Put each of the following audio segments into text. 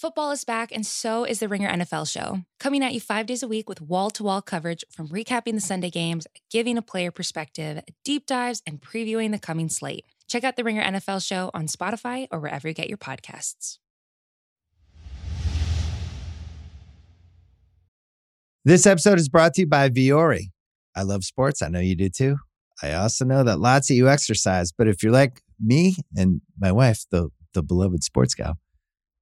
Football is back, and so is the Ringer NFL show. Coming at you five days a week with wall to wall coverage from recapping the Sunday games, giving a player perspective, deep dives, and previewing the coming slate. Check out the Ringer NFL show on Spotify or wherever you get your podcasts. This episode is brought to you by Vuori. I love sports. I know you do too. I also know that lots of you exercise, but if you're like me and my wife, the, the beloved sports gal,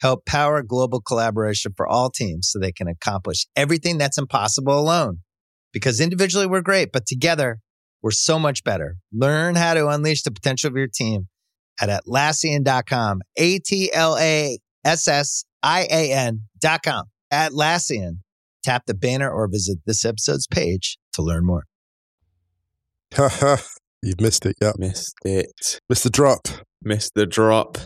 help power global collaboration for all teams so they can accomplish everything that's impossible alone. Because individually we're great, but together we're so much better. Learn how to unleash the potential of your team at Atlassian.com. A T L A S S I A N.com. Atlassian. Tap the banner or visit this episode's page to learn more. Ha ha! You've missed it, yeah. Missed it. Missed the drop. Missed the drop.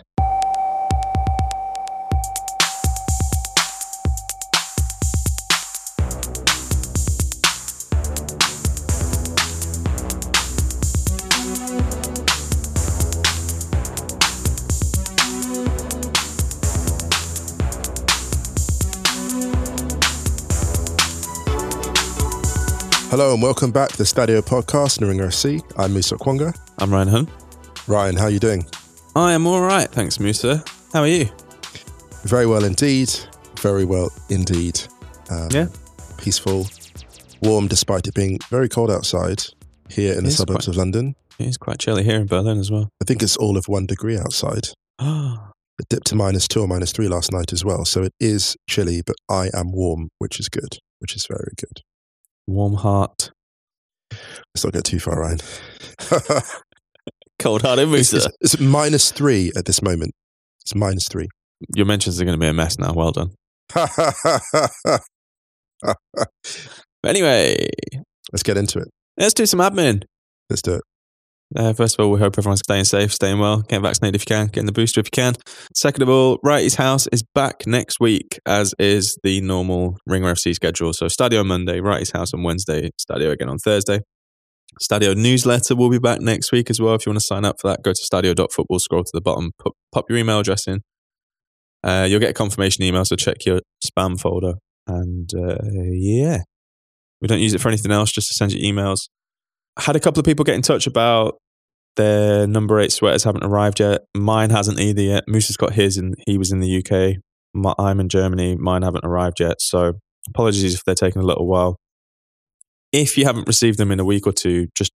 Hello and welcome back to the Stadio podcast, Naringa FC. I'm Musa Okwonga. I'm Ryan Hunn. Ryan, how are you doing? I am all right, thanks, Musa. How are you? Very well indeed. Very well indeed. Um, Yeah. Peaceful, warm, despite it being very cold outside here in the suburbs quite- of London. It's quite chilly here in Berlin as well. I think it's all of one degree outside. It dipped to minus two or minus three last night as well. So it is chilly, but I am warm, which is good, which is very good. Warm heart. Let's not get too far, Ryan. Cold hearted it's, it's, it's minus three at this moment. It's minus three. Your mentions are going to be a mess now. Well done. Anyway, Let's get into it. let's do some admin. Let's do it. Uh, first of all, we hope everyone's staying safe, staying well, getting vaccinated if you can, getting the booster if you can. Second of all, Wrighty's House is back next week, as is the normal Ringer FC schedule. So Stadio on Monday, Wrighty's House on Wednesday, Stadio again on Thursday. Stadio newsletter will be back next week as well. If you want to sign up for that, go to stadio.football, scroll to the bottom, put, pop your email address in. Uh, you'll get a confirmation email, so check your spam folder. And uh, yeah, we don't use it for anything else, just to send you emails. Had a couple of people get in touch about their number eight sweaters haven't arrived yet. Mine hasn't either yet. Moose has got his, and he was in the UK. My, I'm in Germany. Mine haven't arrived yet. So apologies if they're taking a little while. If you haven't received them in a week or two, just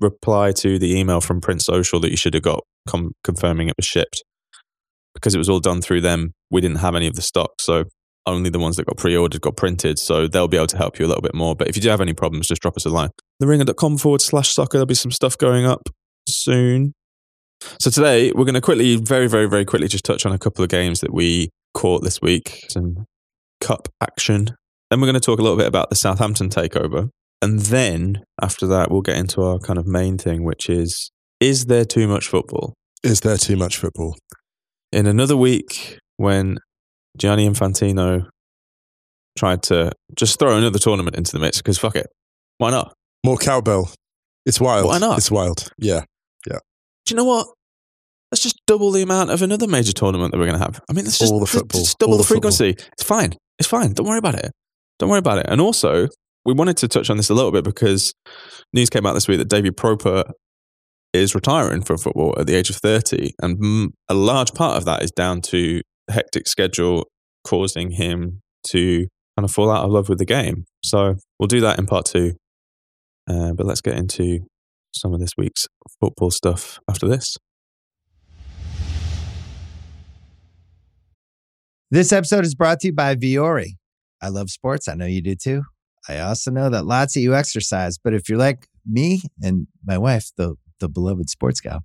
reply to the email from Print Social that you should have got com- confirming it was shipped. Because it was all done through them, we didn't have any of the stock. So only the ones that got pre-ordered got printed. So they'll be able to help you a little bit more. But if you do have any problems, just drop us a line. Theringer.com forward slash soccer. There'll be some stuff going up soon. So today we're going to quickly, very, very, very quickly just touch on a couple of games that we caught this week. Some cup action. Then we're going to talk a little bit about the Southampton takeover. And then after that, we'll get into our kind of main thing, which is, is there too much football? Is there too much football? in another week when Gianni Infantino tried to just throw another tournament into the mix because fuck it, why not? More cowbell. It's wild. Why not? It's wild. Yeah. Yeah. Do you know what? Let's just double the amount of another major tournament that we're going to have. I mean, let's just, All the football. just double All the, the football. frequency. It's fine. It's fine. Don't worry about it. Don't worry about it. And also, we wanted to touch on this a little bit because news came out this week that David Pröpper is retiring from football at the age of 30. And a large part of that is down to hectic schedule causing him to kind of fall out of love with the game. So we'll do that in part two Uh, but let's get into some of this week's football stuff after this. This episode is brought to you by Vuori. I love sports. I know you do too. I also know that lots of you exercise, but if you're like me and my wife, the the beloved sports gal,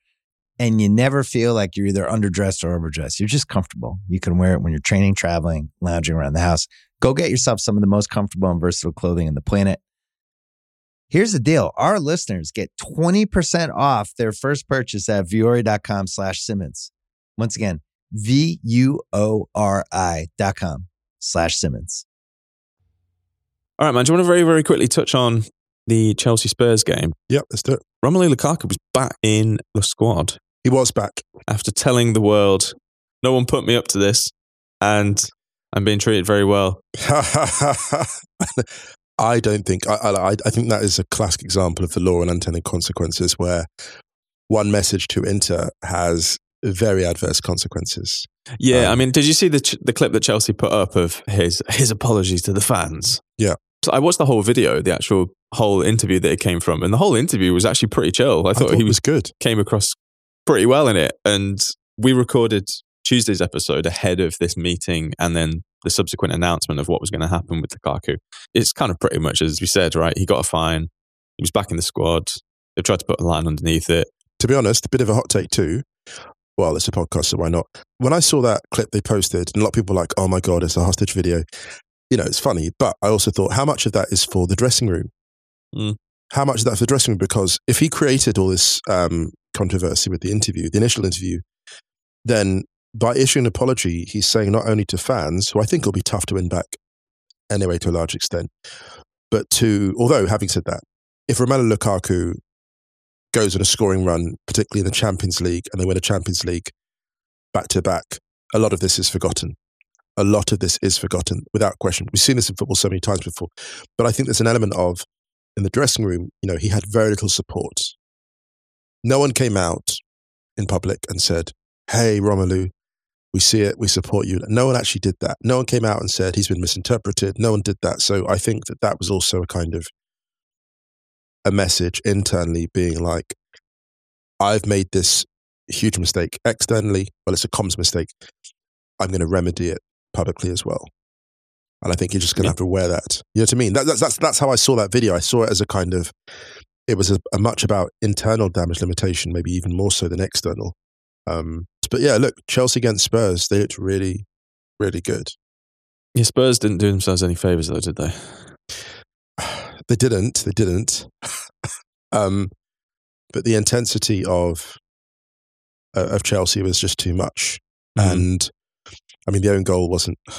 and you never feel like you're either underdressed or overdressed. You're just comfortable. You can wear it when you're training, traveling, lounging around the house. Go get yourself some of the most comfortable and versatile clothing on the planet. Here's the deal. Our listeners get 20% off their first purchase at vuori.com slash Simmons. Once again, V-U-O-R-I dot com slash Simmons. All right, man. Do you want to very, very quickly touch on the Chelsea Spurs game? Yep, let's do it. Romelu Lukaku was back in the squad He was back. after telling the world, no one put me up to this, and I'm being treated very well. I don't think I, I I think that is a classic example of the law and unintended consequences, where one message to Inter has very adverse consequences. Yeah, Um, I mean, did you see the ch- the clip that Chelsea put up of his his apologies to the fans? Yeah. So I watched the whole video, the actual whole interview that it came from, and the whole interview was actually pretty chill. I thought, he was good. came across pretty well in it, and we recorded Tuesday's episode ahead of this meeting, and then the subsequent announcement of what was going to happen with Lukaku. It's kind of pretty much as we said, right? He got a fine. He was back in the squad. They've tried to put a line underneath it. To be honest, a bit of a hot take too. Well, it's a podcast, so why not? When I saw that clip they posted, and a lot of people were like, "Oh my god, it's a hostage video." You know, it's funny, but I also thought, how much of that is for the dressing room? Mm. How much of that for the dressing room? Because if he created all this um, controversy with the interview, the initial interview, then by issuing an apology, he's saying not only to fans, who I think will be tough to win back anyway to a large extent, but to, although having said that, if Romelu Lukaku goes on a scoring run, particularly in the Champions League, and they win a Champions League back to back, a lot of this is forgotten. A lot of this is forgotten without question. We've seen this in football so many times before. But I think there's an element of, in the dressing room, you know, he had very little support. No one came out in public and said, Hey, Romelu, we see it, we support you. No one actually did that. No one came out and said he's been misinterpreted. No one did that. So I think that that was also a kind of a message internally being like, I've made this huge mistake externally. Well, it's a comms mistake. I'm going to remedy it publicly as well. And I think you're just going to Yeah. have to wear that. You know what I mean? That, that's, that's, that's how I saw that video. I saw it as a kind of, it was a, a much about internal damage limitation, maybe even more so than external. Um, but yeah, look, Chelsea against Spurs, they looked really, really good. Yeah, Spurs didn't do themselves any favors though, did they? They didn't. They didn't. um, but the intensity of uh, of Chelsea was just too much. Mhm. And I mean, the own goal wasn't.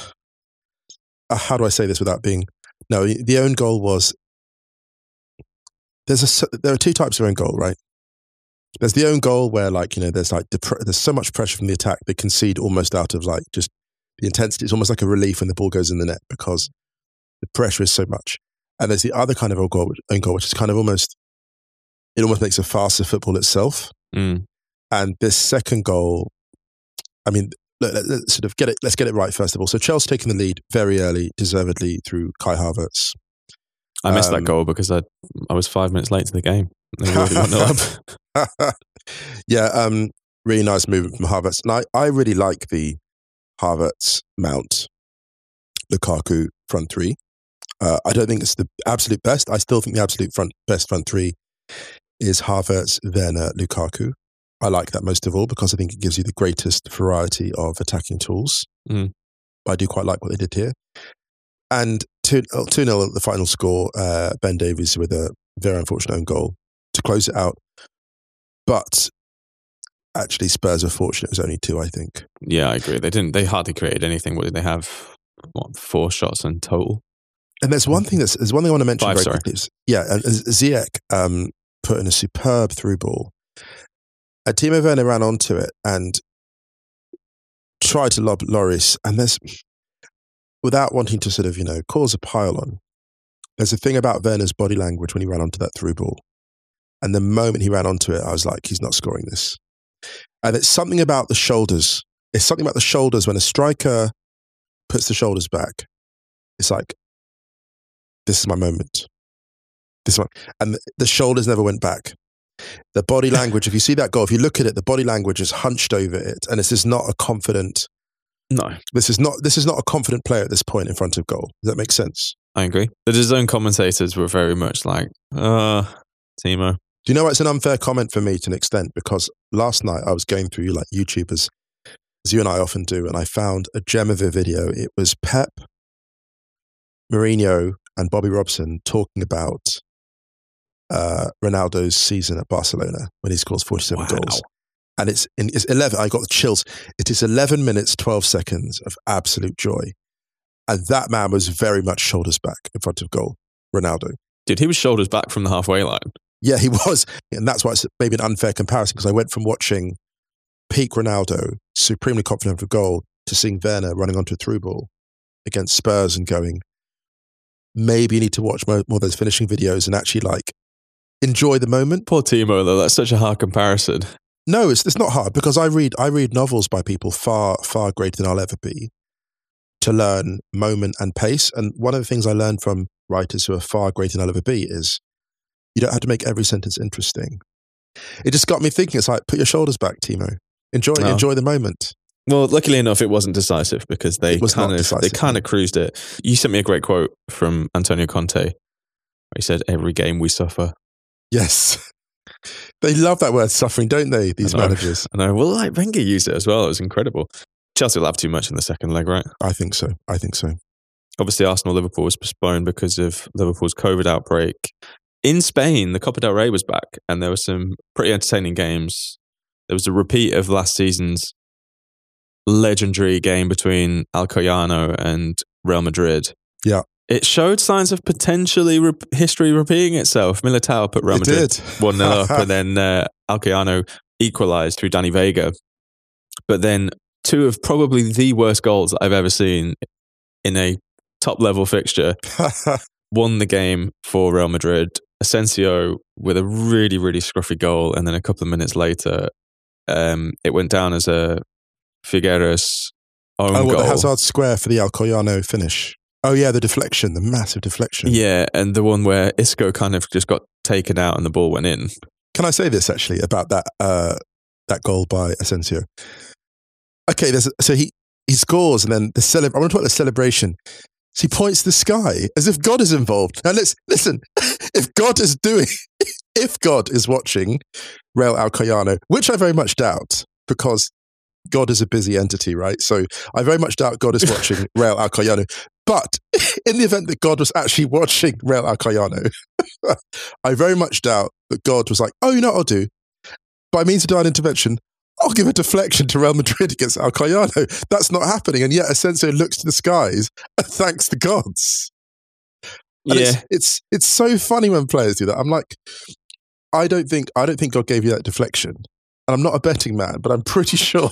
Uh, how do I say this without being? No, the own goal was. There's a there are two types of own goal, right? There's the own goal where, like, you know, there's like depre- there's so much pressure from the attack they concede almost out of like just the intensity. It's almost like a relief when the ball goes in the net because the pressure is so much. And there's the other kind of own goal, own goal, which is kind of almost it almost makes a farce of football itself. Mm. And this second goal, I mean, let, let, let's sort of get it. Let's get it right first of all. So Chelsea taking the lead very early, deservedly through Kai Havertz. I missed Um, that goal because I I was five minutes late to the game. They already went up. yeah, um, really nice movement from Havertz, and I, I really like the Havertz Mount Lukaku front three. Uh, I don't think it's the absolute best. I still think the absolute front best front three is Havertz, Werner, Lukaku. I like that most of all because I think it gives you the greatest variety of attacking tools. Mm. I do quite like what they did here. And 2 2 0 at the final score, uh, Ben Davies with a very unfortunate own goal to close it out. But actually, Spurs were fortunate. It was only two, I think. yeah, I agree. They didn't. They hardly created anything. What did they have? What four shots in total? And there's one thing that's there's one thing I want to mention Five, very sorry. quickly. Yeah, and Ziyech um, put in a superb through ball. Timo Werner ran onto it, and tried to lob Lloris, and there's without wanting to sort of you know cause a pile on. There's a thing about Werner's body language when he ran onto that through ball, and the moment he ran onto it, I was like, he's not scoring this. And it's something about the shoulders. It's something about the shoulders when a striker puts the shoulders back. It's like, this is my moment. This one, and the shoulders never went back. The body language, if you see that goal, if you look at it, the body language is hunched over it, and this is not a confident. No, This is not. This is not a confident player at this point in front of goal. Does that make sense? I agree. The DAZN commentators were very much like, uh, Timo. Do you know? It's an unfair comment for me to an extent because last night I was going through like YouTubers, as you and I often do, and I found a gem of a video. It was Pep, Mourinho, and Bobby Robson talking about uh, Ronaldo's season at Barcelona when he scores 47 Wow. goals. And it's, in, it's 11, I got the chills. It is 11 minutes, 12 seconds of absolute joy. And that man was very much shoulders back in front of goal, Ronaldo. Dude, he was shoulders back from the halfway line. Yeah, he was. And that's why it's maybe an unfair comparison because I went from watching peak Ronaldo, supremely confident of goal, to seeing Werner running onto a through ball against Spurs and going, maybe you need to watch more, more of those finishing videos and actually like enjoy the moment. Poor Timo, though. That's such a hard comparison. No, it's, it's not hard because I read, I read novels by people far, far greater than I'll ever be to learn moment and pace. And one of the things I learned from writers who are far greater than I'll ever be is you don't have to make every sentence interesting. It just got me thinking. It's like put your shoulders back, Timo. Enjoy, Oh. enjoy the moment. Well, luckily enough, it wasn't decisive because they was kind of they kind of cruised it. You sent me a great quote from Antonio Conte. He said, "Every game we suffer." Yes, they love that word suffering, don't they? These I managers. I know. Well, like Wenger used it as well. It was incredible. Chelsea will have too much in the second leg, right? I think so. I think so. Obviously, Arsenal Liverpool was postponed because of Liverpool's COVID outbreak. In Spain, the Copa del Rey was back, and there were some pretty entertaining games. There was a repeat of last season's legendary game between Alcoyano and Real Madrid. Yeah. It showed signs of potentially re- history repeating itself. Militao put Real Madrid 1 0 up, and then uh, Alcoyano equalised through Danny Vega. But then two of probably the worst goals I've ever seen in a top level fixture won the game for Real Madrid. Asensio with a really, really scruffy goal, and then a couple of minutes later, um, it went down as a Figueres own oh, what, goal. the Hazard square for the Alcoyano finish. Oh yeah, the deflection, the massive deflection. Yeah, and the one where Isco kind of just got taken out and the ball went in. Can I say this actually about that uh, that goal by Asensio? Okay, there's so he he scores and then the cele- I want to talk about the celebration. So he points to the sky as if God is involved. Now let's listen. If God is doing, if God is watching Real Alcoyano, which I very much doubt, because God is a busy entity, right? So I very much doubt God is watching Real Alcoyano. But in the event that God was actually watching Real Alcoyano, I very much doubt that God was like, oh, you know what I'll do? By means of divine intervention, I'll give a deflection to Real Madrid against Alcoyano. That's not happening. And yet Asensio looks to the skies and thanks the gods. And yeah, it's, it's it's so funny when players do that. I'm like, I don't think I don't think God gave you that deflection. And I'm not a betting man, but I'm pretty sure.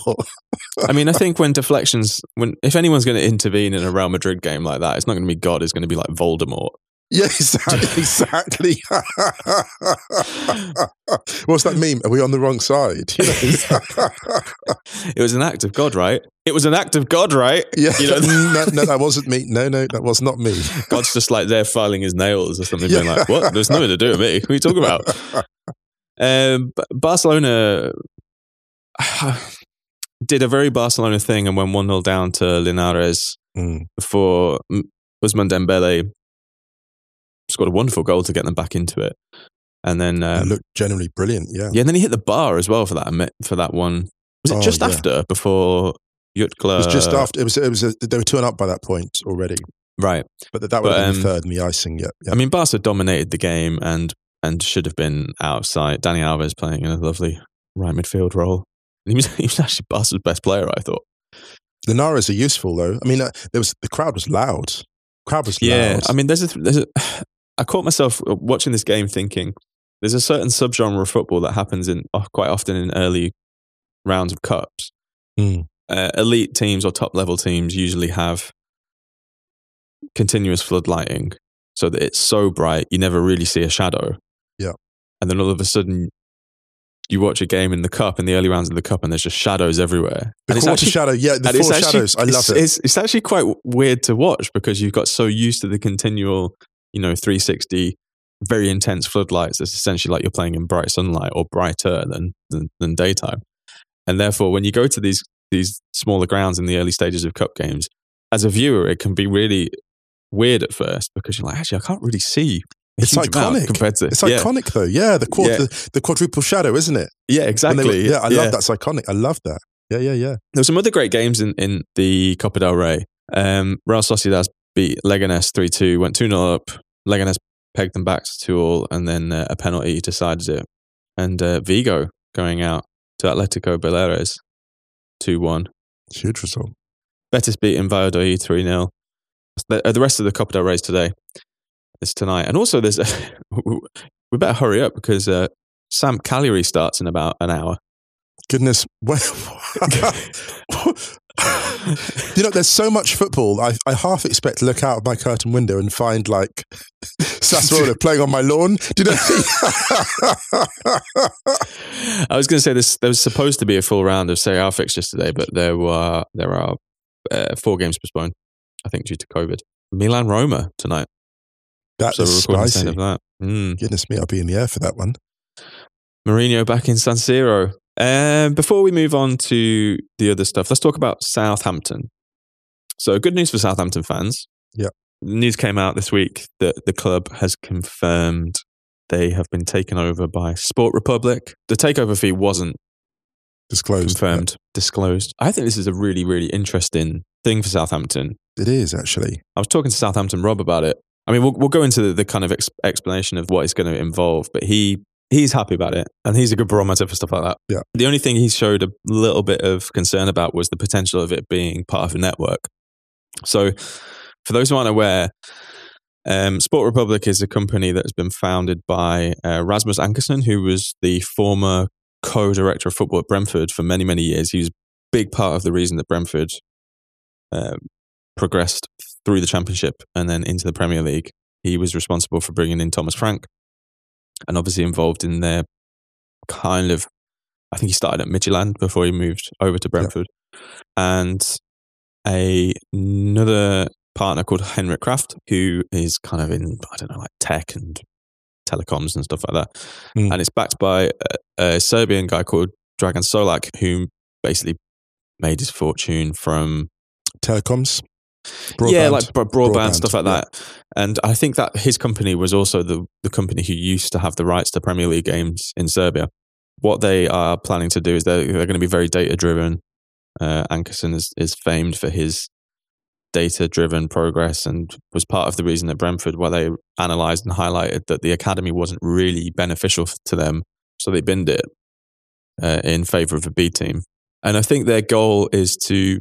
I mean, I think when deflections, when if anyone's going to intervene in a Real Madrid game like that, it's not going to be God. It's going to be like Voldemort. yeah, exactly. exactly. What's that meme? Are we on the wrong side? You know? It was an act of God, right? It was an act of God, right? yeah. You know- mm, no, no, that wasn't me. No, no, that was not me. God's just like there filing his nails or something, being Yeah. like, "What? There's nothing to do with me. What are you talking about?" Um, Barcelona did a very Barcelona thing and went one 0 down to Linares Mm. before Ousmane Dembele scored a wonderful goal to get them back into it, and then It um, looked generally brilliant. Yeah. yeah, and then he hit the bar as well for that for that one. Was it Oh, just yeah. after before Jutglà? It was just after. It was. It was. A, they were two and up by that point already. right. But that, that would But, have been um, the third in the icing. Yeah. yeah. I mean, Barca dominated the game and and should have been out of sight. Dani Alves playing in a lovely right midfield role. He was, he was actually Barca's best player, I thought. Linares are useful though. I mean, uh, there was the crowd was loud. Crowd was Yeah, loud. I mean, there's a, there's a. I caught myself watching this game thinking there's a certain subgenre of football that happens in oh, quite often in early rounds of cups, Mm. uh, elite teams or top level teams usually have continuous floodlighting so that it's so bright you never really see a shadow. And then all of a sudden you watch a game in the cup in the early rounds of the cup and there's just shadows everywhere. The And it's quarter actually- shadow, yeah, the four actually- shadows. I love it. It's, it's actually quite weird to watch because you've got so used to the continual, you know, 360, very intense floodlights. It's essentially like you're playing in bright sunlight or brighter than, than, than daytime. And therefore, when you go to these, these smaller grounds in the early stages of cup games, as a viewer, it can be really weird at first because you're like, actually, I can't really see. It's iconic. compared to It's yeah, iconic though. Yeah, the quarter, Yeah. the quadruple shadow, isn't it? Yeah, exactly. were- yeah, I love that's iconic. I love that. Yeah, yeah, yeah. There were some other great games in, in the Copa del Rey. Um, Real Sociedad beat Leganes 3 2, went 2 0 up. Leganes pegged them back to 2 all, and then uh, a penalty decided it. And uh, Vigo going out to Atletico Baleares 2 1. Huge result. Betis beating Valladolid 3 0. The, uh, the rest of the Copa del Rey today. It's tonight. And also, there's a, we better hurry up because uh, Sam Cagliari starts in about an hour. Goodness. Well, you know, there's so much football. I, I half expect to look out of my curtain window and find like Sassuolo playing on my lawn. Do you know? I was going to say this. There was supposed to be a full round of Serie A fixtures today, but there were there are uh, four games postponed. I think due to COVID. Milan Roma tonight. That so is spicy. of that. Mm. Goodness me, I'll be in the air for that one. Mourinho back in San Siro. Um, before we move on to the other stuff, let's talk about Southampton. So, good news for Southampton fans. Yeah. News came out this week that the club has confirmed they have been taken over by Sport Republic. The takeover fee wasn't Disclosed. confirmed, disclosed. I think this is a really, really interesting thing for Southampton. It is actually. I was talking to Southampton Rob about it. I mean, we'll, we'll go into the, the kind of ex- explanation of what it's going to involve, but he he's happy about it, and he's a good barometer for stuff like that. Yeah. The only thing he showed a little bit of concern about was the potential of it being part of a network. So, for those who aren't aware, um, Sport Republic is a company that has been founded by uh, Rasmus Ankerson, who was the former co-director of football at Brentford for many, many years. He was a big part of the reason that Brentford um, progressed through the Championship and then into the Premier League. He was responsible for bringing in Thomas Frank, and obviously involved in their kind of. I think he started at Midtjylland before he moved over to Brentford, and a, another partner called Henrik Kraft, who is kind of in I don't know like tech and telecoms and stuff like that, Mm. and it's backed by a, a Serbian guy called Dragan Solak, who basically made his fortune from Telecoms. Yeah, like broadband, Broadband, stuff like yeah. that. And I think that his company was also the the company who used to have the rights to Premier League games in Serbia. What they are planning to do is they're, they're going to be very data driven. Uh, Ankerson is, is famed for his data driven progress and was part of the reason at Brentford where they analysed and highlighted that the academy wasn't really beneficial to them. So they binned it uh, in favour of a B team. And I think their goal is to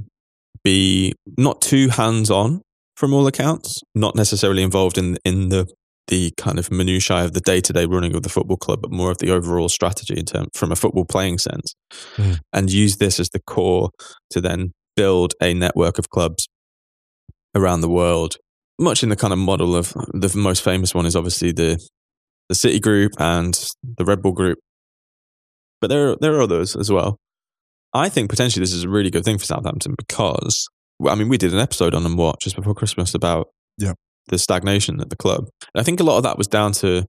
be not too hands on from all accounts, not necessarily involved in in the the kind of minutiae of the day to day running of the football club, but more of the overall strategy in term from a football playing sense, Mm. and use this as the core to then build a network of clubs around the world, much in the kind of model of the most famous one is obviously the the City Group and the Red Bull Group, but there are, there are others as well. I think potentially this is a really good thing for Southampton because I mean we did an episode on them what just before Christmas about Yeah. the stagnation at the club. And I think a lot of that was down to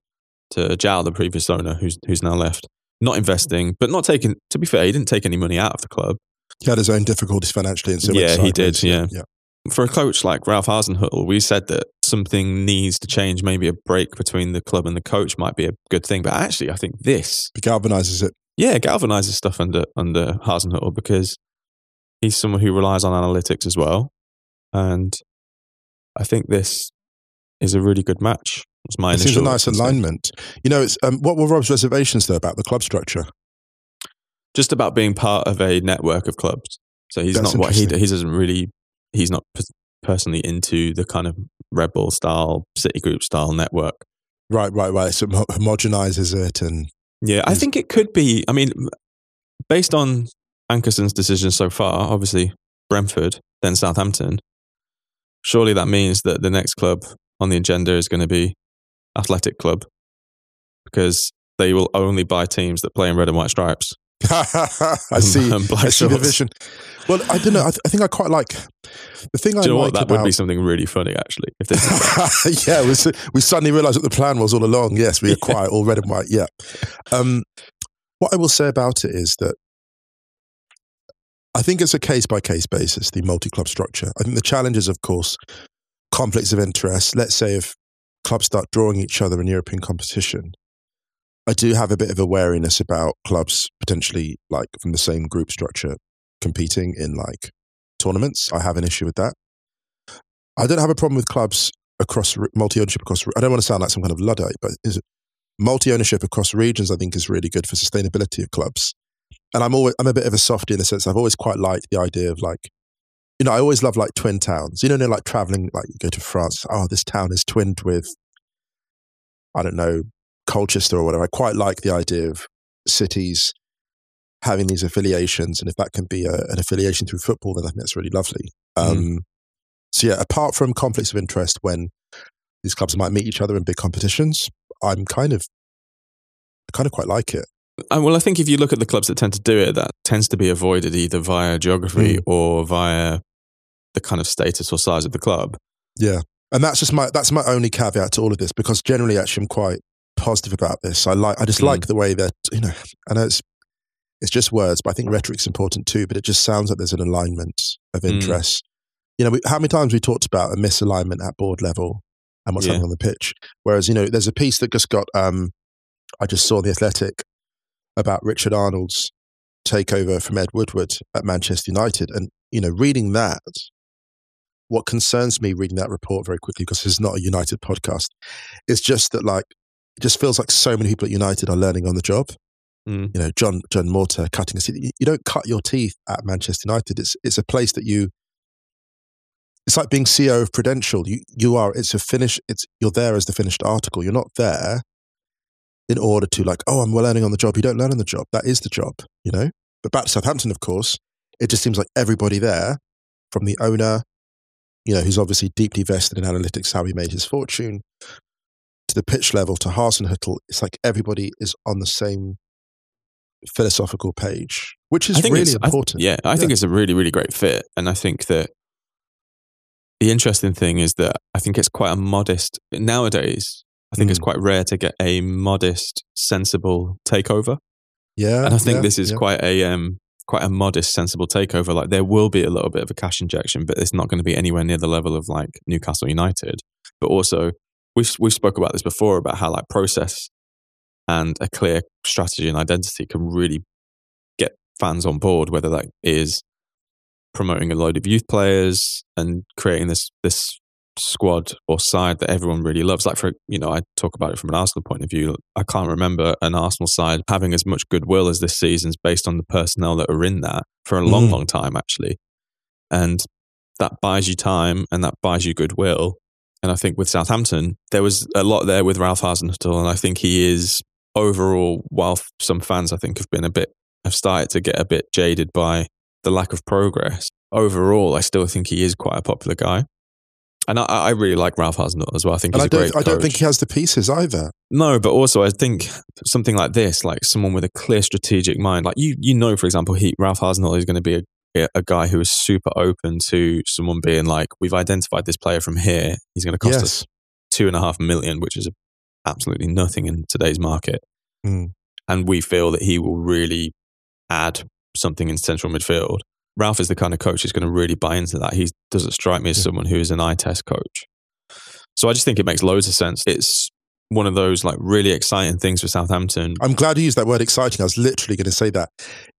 to Jal, the previous owner, who's who's now left, not investing, but not taking. To be fair, he didn't take any money out of the club. He had his own difficulties financially, and so Yeah, he did, yeah. yeah. For a coach like Ralph Hasenhüttl, we said that something needs to change. Maybe a break between the club and the coach might be a good thing. But actually, I think this He galvanizes it. Yeah, galvanizes stuff under under Hasenhüttl because he's someone who relies on analytics as well, and I think this is a really good match. It's my It seems a nice alignment. You know, it's um, what were Rob's reservations though about the club structure? Just about being part of a network of clubs. So he's That's not what he he doesn't really he's not personally into the kind of Red Bull style, City Group style network. Right, right, right. So it homogenizes it, and Yeah, I mm. think it could be. I mean, based on Ankerson's decision so far, obviously Brentford, then Southampton, surely that means that the next club on the agenda is going to be Athletic Club because they will only buy teams that play in red and white stripes. I see. black I see the vision. Well, I don't know. I, th- I think I quite like the thing I Do you know like what? That about. would be something really funny, actually. If this yeah, we, we suddenly realised what the plan was all along. Yes, we acquire all red and white. Yeah. Um, what I will say about it is that I think it's a case by case basis, the multi club structure. I think the challenge is, of course, conflicts of interest. Let's say if clubs start drawing each other in European competition, I do have a bit of a wariness about clubs potentially like from the same group structure competing in like tournaments. I have an issue with that. I don't have a problem with clubs across multi ownership across. I don't want to sound like some kind of luddite, but multi ownership across regions? I think is really good for sustainability of clubs. And I'm always I'm a bit of a softie in the sense I've always quite liked the idea of like, you know, I always love like twin towns. You know, like traveling, like you go to France. Oh, this town is twinned with, I don't know, Colchester or whatever. I quite like the idea of cities having these affiliations, and if that can be a, an affiliation through football, then I think that's really lovely. Um, so yeah, apart from conflicts of interest when these clubs might meet each other in big competitions, I'm kind of, I kind of quite like it. Uh, well, I think if you look at the clubs that tend to do it, that tends to be avoided either via geography Mm. or via the kind of status or size of the club. Yeah, and that's just my that's my only caveat to all of this because generally, actually, I'm quite positive about this. I like I just Mm. like the way that you know. I know it's it's just words, but I think rhetoric's important too. But it just sounds like there's an alignment of Mm. You know, we, how many times we talked about a misalignment at board level and what's Yeah. happening on the pitch? Whereas you know, there's a piece that just got. Um, I just saw the Athletic about Richard Arnold's takeover from Ed Woodward at Manchester United, and you know, reading that what concerns me reading that report very quickly because it's not a United podcast is just that like it just feels like so many people at United are learning on the job. Mm. You know, John John Murtough cutting a seat. You you don't cut your teeth at Manchester United. It's it's a place that you. It's like being CEO of Prudential. You you are. It's a finish. It's you're there as the finished article. You're not there in order to like. Oh, I'm learning on the job. You don't learn on the job. That is the job. You know. But back to Southampton, of course, it just seems like everybody there, from the owner, you know, who's obviously deeply vested in analytics, how he made his fortune, to the pitch level, to Hasenhüttl, it's like everybody is on the same philosophical page, which is really it's- I th- important. yeah, I think it's a really, really great fit. And I think that the interesting thing is that I think it's quite a modest, nowadays, I think it's Mm. quite rare to get a modest, sensible takeover. yeah, and I think yeah, this is yeah. quite a um, quite a modest, sensible takeover. Like there will be a little bit of a cash injection, but it's not going to be anywhere near the level of like Newcastle United. But also, we've we've spoke about this before about how like process and a clear strategy and identity can really get fans on board. Whether that is promoting a load of youth players and creating this this squad or side that everyone really loves. Like for you know, I talk about it from an Arsenal point of view. I can't remember an Arsenal side having as much goodwill as this season's based on the personnel that are in that for a long, Mm. long time actually. And that buys you time and that buys you goodwill. And I think with Southampton, there was a lot there with Ralph Hasenhüttl, and I think he is overall. While some fans, I think, have been a bit have started to get a bit jaded by the lack of progress. Overall, I still think he is quite a popular guy. And I, I really like Ralph Hasenhüttl as well. I think And he's I a don't, great I don't coach. think he has the pieces either. No, but also I think something like this, like someone with a clear strategic mind, like you, you know, for example, he Ralph Hasenhüttl is going to be a, a guy who is super open to someone being like, we've identified this player from here. He's going to cost us two and a half million, which is absolutely nothing in today's market. Mm. And we feel that he will really add something in central midfield. Ralph is the kind of coach who's going to really buy into that. He doesn't strike me as Yeah. someone who is an eye test coach. So I just think it makes loads of sense. It's one of those like really exciting things for Southampton. I'm glad you used that word exciting. I was literally going to say that.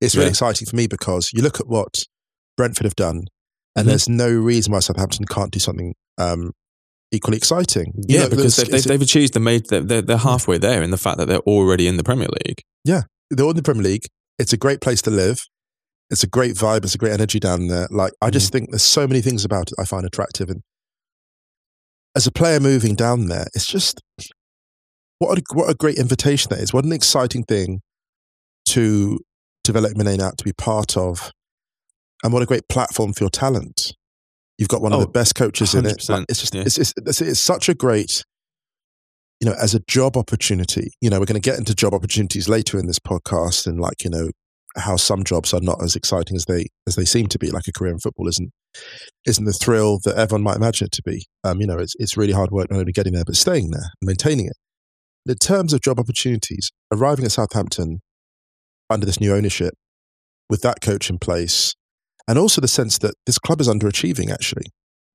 It's really Yeah. exciting for me because you look at what Brentford have done, and Mhm. there's no reason why Southampton can't do something um, equally exciting. You yeah, know, because they've, they've, they've achieved the made they're, they're, they're halfway there in the fact that they're already in the Premier League. Yeah, they're all in the Premier League. It's a great place to live. It's a great vibe. It's a great energy down there. Like I just think there's so many things about it I find attractive. And as a player moving down there, it's just what a, what a great invitation that is. What an exciting thing to develop name out to be part of. And what a great platform for your talent. You've got one of Oh, the best coaches in it. 100%, Like, it's just, yeah. it's, it's, it's, it's such a great, you know, as a job opportunity. You know, we're going to get into job opportunities later in this podcast and like, you know, how some jobs are not as exciting as they as they seem to be. Like a career in football isn't isn't the thrill that everyone might imagine it to be. Um, you know, it's it's really hard work not only getting there but staying there and maintaining it. In terms of job opportunities, arriving at Southampton under this new ownership, with that coach in place, and also the sense that this club is underachieving actually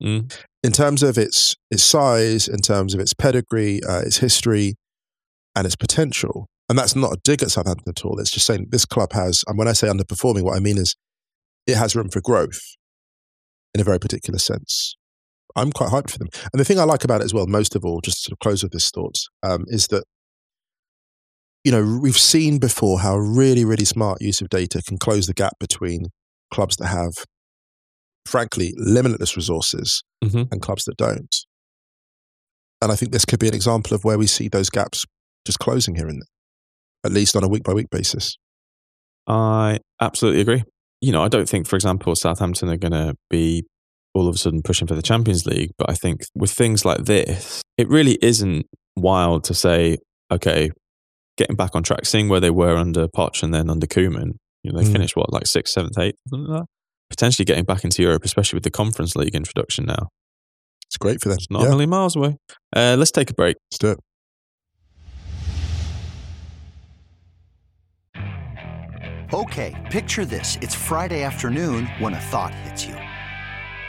Mm. in terms of its its size, in terms of its pedigree, uh, its history, and its potential. And that's not a dig at Southampton at all. It's just saying this club has, and when I say underperforming, what I mean is it has room for growth in a very particular sense. I'm quite hyped for them. And the thing I like about it as well, most of all, just to close with this thought, um, is that you know we've seen before how really, really smart use of data can close the gap between clubs that have, frankly, limitless resources Mhm. and clubs that don't. And I think this could be an example of where we see those gaps just closing here and there, at least on a week by week basis. I absolutely agree. You know, I don't think, for example, Southampton are going to be all of a sudden pushing for the Champions League, but I think with things like this, it really isn't wild to say, okay, getting back on track, seeing where they were under Poch and then under Koeman. You know, they Mm. finished what, like sixth, seventh, eighth, something like that? Potentially getting back into Europe, especially with the Conference League introduction now. It's great for them. It's not Yeah, a million miles away. Uh, let's take a break. let's do it. Okay, picture this. It's Friday afternoon when a thought hits you.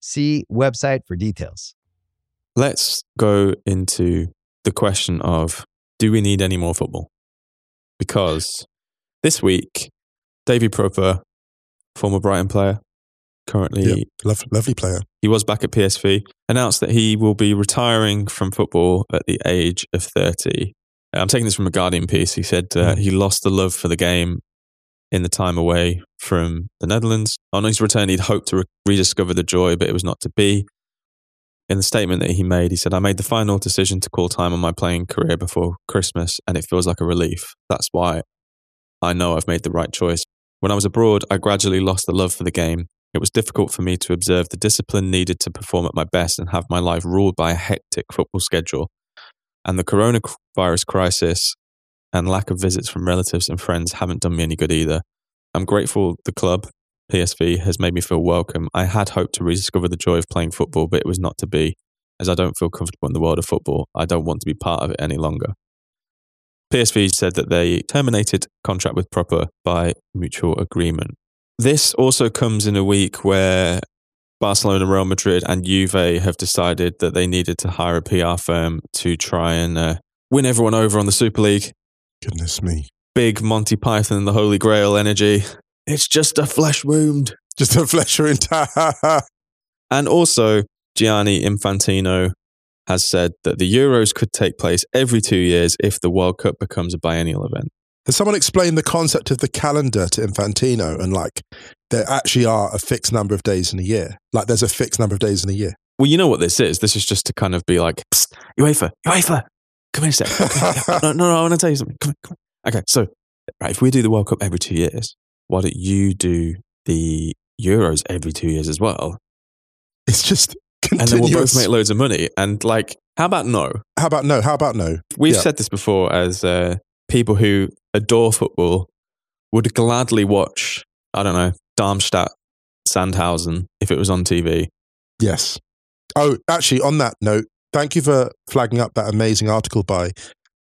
See website for details. Let's go into the question of do we need any more football? Because this week, Davy Pröpper, former Brighton player, currently Yeah. Lov- lovely player. he was back at PSV, announced that he will be retiring from football at the age of 30. I'm taking this from a Guardian piece. He said uh, Mm. he lost the love for the game in the time away from the Netherlands. On his return, he'd hoped to re- rediscover the joy, but it was not to be. In the statement that he made, he said, I made the final decision to call time on my playing career before Christmas, and it feels like a relief. That's why I know I've made the right choice. When I was abroad, I gradually lost the love for the game. It was difficult for me to observe the discipline needed to perform at my best and have my life ruled by a hectic football schedule. And the coronavirus crisis and lack of visits from relatives and friends haven't done me any good either. I'm grateful the club, PSV, has made me feel welcome. I had hoped to rediscover the joy of playing football, but it was not to be. As I don't feel comfortable in the world of football, I don't want to be part of it any longer. PSV said that they terminated contract with Pröpper by mutual agreement. This also comes in a week where Barcelona, Real Madrid, and Juve have decided that they needed to hire a PR firm to try and uh, win everyone over on the Super League. Goodness me. Big Monty Python and the Holy Grail energy. It's just a flesh wound. Just a flesh wound. And also, Gianni Infantino has said that the Euros could take place every two years if the World Cup becomes a biennial event. Has someone explained the concept of the calendar to Infantino and like there actually are a fixed number of days in a year? Like there's a fixed number of days in a year. Well, you know what this is. This is just to kind of be like, UEFA, UEFA, come here a sec. no, no, no, I want to tell you something. Come on, come on. Okay, so right, if we do the World Cup every two years, why don't you do the Euros every two years as well? It's just And then we'll both make loads of money. And like, how about no? How about no? How about no? We've Yeah. said this before as uh, people who adore football would gladly watch, I don't know, Darmstadt, Sandhausen if it was on TV. Yes. Oh, actually, on that note, thank you for flagging up that amazing article by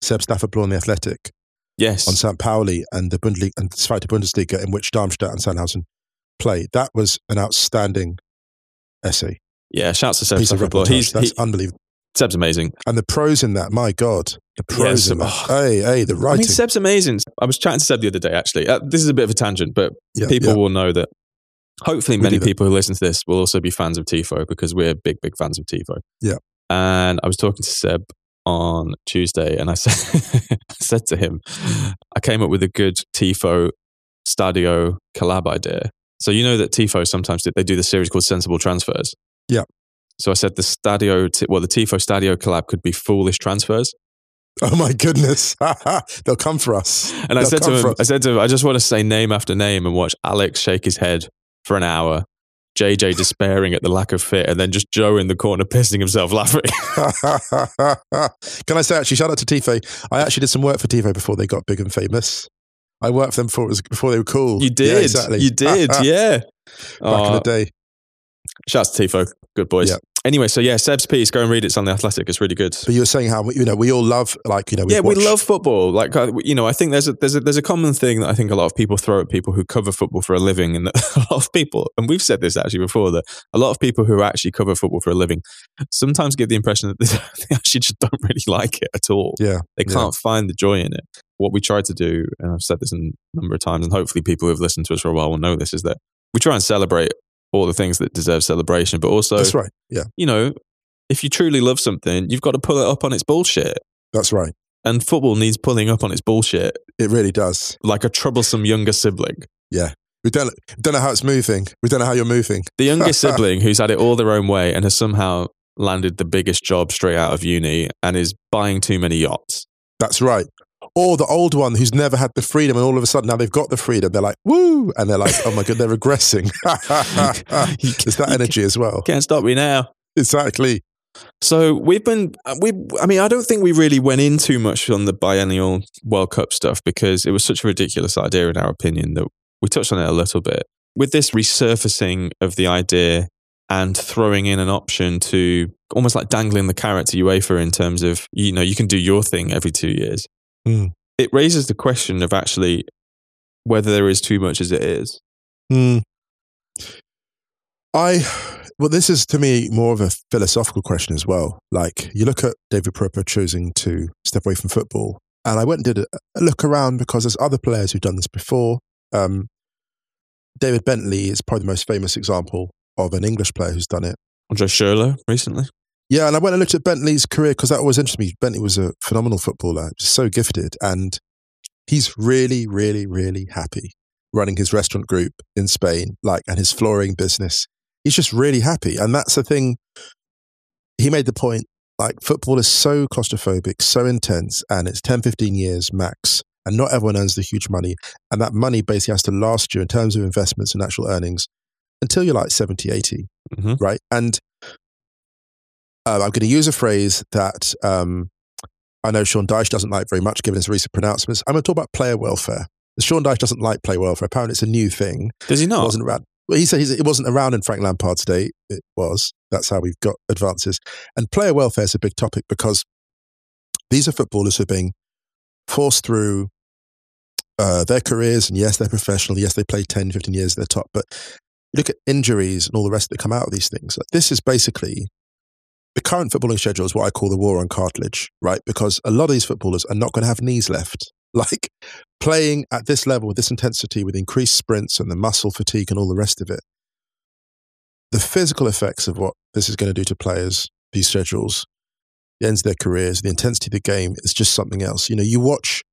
Seb Stafford in The Athletic Yes. on St. Pauli and the Bundesliga and Zweite Bundesliga in which Darmstadt and Sandhausen play. That was an outstanding essay. yeah, shouts to Seb Stafford. reportage. He's, That's he, unbelievable. Seb's amazing. And the prose in that, my God, the prose Yes, in that. oh. Hey, hey, the I writing. mean, Seb's amazing. I was chatting to Seb the other day, actually. Uh, this is a bit of a tangent, but Yeah, people yeah. will know that hopefully many people who listen to this will also be fans of TIFO because we're big, big fans of TIFO. Yeah. And I was talking to Seb on Tuesday and I said, I said to him, I came up with a good TIFO Stadio collab idea. So you know that TIFO sometimes they do the series called Sensible Transfers. Yeah. So I said the Stadio, well, the TIFO Stadio collab could be foolish transfers. Oh my goodness. They'll come for us. And I They'll said to him. I said to him, I just want to say name after name and watch Alex shake his head for an hour, JJ despairing at the lack of fit, and then just Joe in the corner pissing himself laughing. Can I say actually, shout out to Tifo. I actually did some work for Tifo before they got big and famous. I worked for them before it was before they were cool. You did, Yeah, exactly. you did, yeah. Back in Uh, the day. Shouts to Tifo, good boys. Yeah. Anyway, so yeah, Seb's piece, go and read it. It's on the Athletic. It's really good. But you were saying how you know we all love like you know yeah, we love football. Like uh, you know, I think there's a there's a there's a common thing that I think a lot of people throw at people who cover football for a living, and that a lot of people, and we've said this actually before, that a lot of people who actually cover football for a living sometimes give the impression that they actually just don't really like it at all. Yeah, They can't find the joy in it. What we try to do, and I've said this a number of times, and hopefully people who have listened to us for a while will know this, is that we try and celebrate all the things that deserve celebration, but also, That's right. Yeah, you know, if you truly love something, you've got to pull it up on its bullshit. that's right. And football needs pulling up on its bullshit It really does. like a troublesome younger sibling. Yeah. We don't don't know how it's moving. We don't know how you're moving. The younger sibling who's had it all their own way and has somehow landed the biggest job straight out of uni and is buying too many yachts. That's right. Or the old one who's never had the freedom, and all of a sudden now they've got the freedom. They're like, woo, and they're like, oh my god, they're regressing. There's that energy as well. Can't stop me now. Exactly. So we've been uh, we I mean I don't think we really went in too much on the biennial World Cup stuff because it was such a ridiculous idea in our opinion that we touched on it a little bit. With this resurfacing of the idea and throwing in an option to almost like dangling the carrot to UEFA in terms of you know you can do your thing every 2 years. Hmm. It raises the question of actually whether there is too much as it is. Hmm. I well, this is to me more of a philosophical question as well. Like you look at David Pröpper choosing to step away from football, and I went and did a, look around because there's other players who've done this before. Um, David Bentley is probably the most famous example of an English player who's done it. Andre Schürrle recently. Yeah, and I went and looked at Bentley's career because that always interested me. Bentley was a phenomenal footballer, just so gifted, and he's really, really, really happy running his restaurant group in Spain, like and his flooring business. He's just really happy, and that's the thing. He made the point like football is so claustrophobic, so intense, and it's 10, 15 years max, and not everyone earns the huge money, and that money basically has to last you in terms of investments and actual earnings until you're like 70, 80 Mhm. right? And uh, I'm going to use a phrase that um, I know Sean Dyche doesn't like very much, given his recent pronouncements. I'm going to talk about player welfare. Sean Dyche doesn't like player welfare. Apparently, it's a new thing. Does he not? It wasn't around. Well, he said he's, it wasn't around in Frank Lampard's day. It was. That's how we've got advances. And player welfare is a big topic because these are footballers who are being forced through uh, their careers. And yes, they're professional. Yes, they play 10, 15 years at the top. But look at injuries and all the rest that come out of these things. Like, this is basically the current footballing schedule is what I call the war on cartilage, right? Because a lot of these footballers are not going to have knees left. Like playing at this level with this intensity, with increased sprints and the muscle fatigue and all the rest of it. The physical effects of what this is going to do to players, these schedules, the ends of their careers, the intensity of the game is just something else. You know, you watch,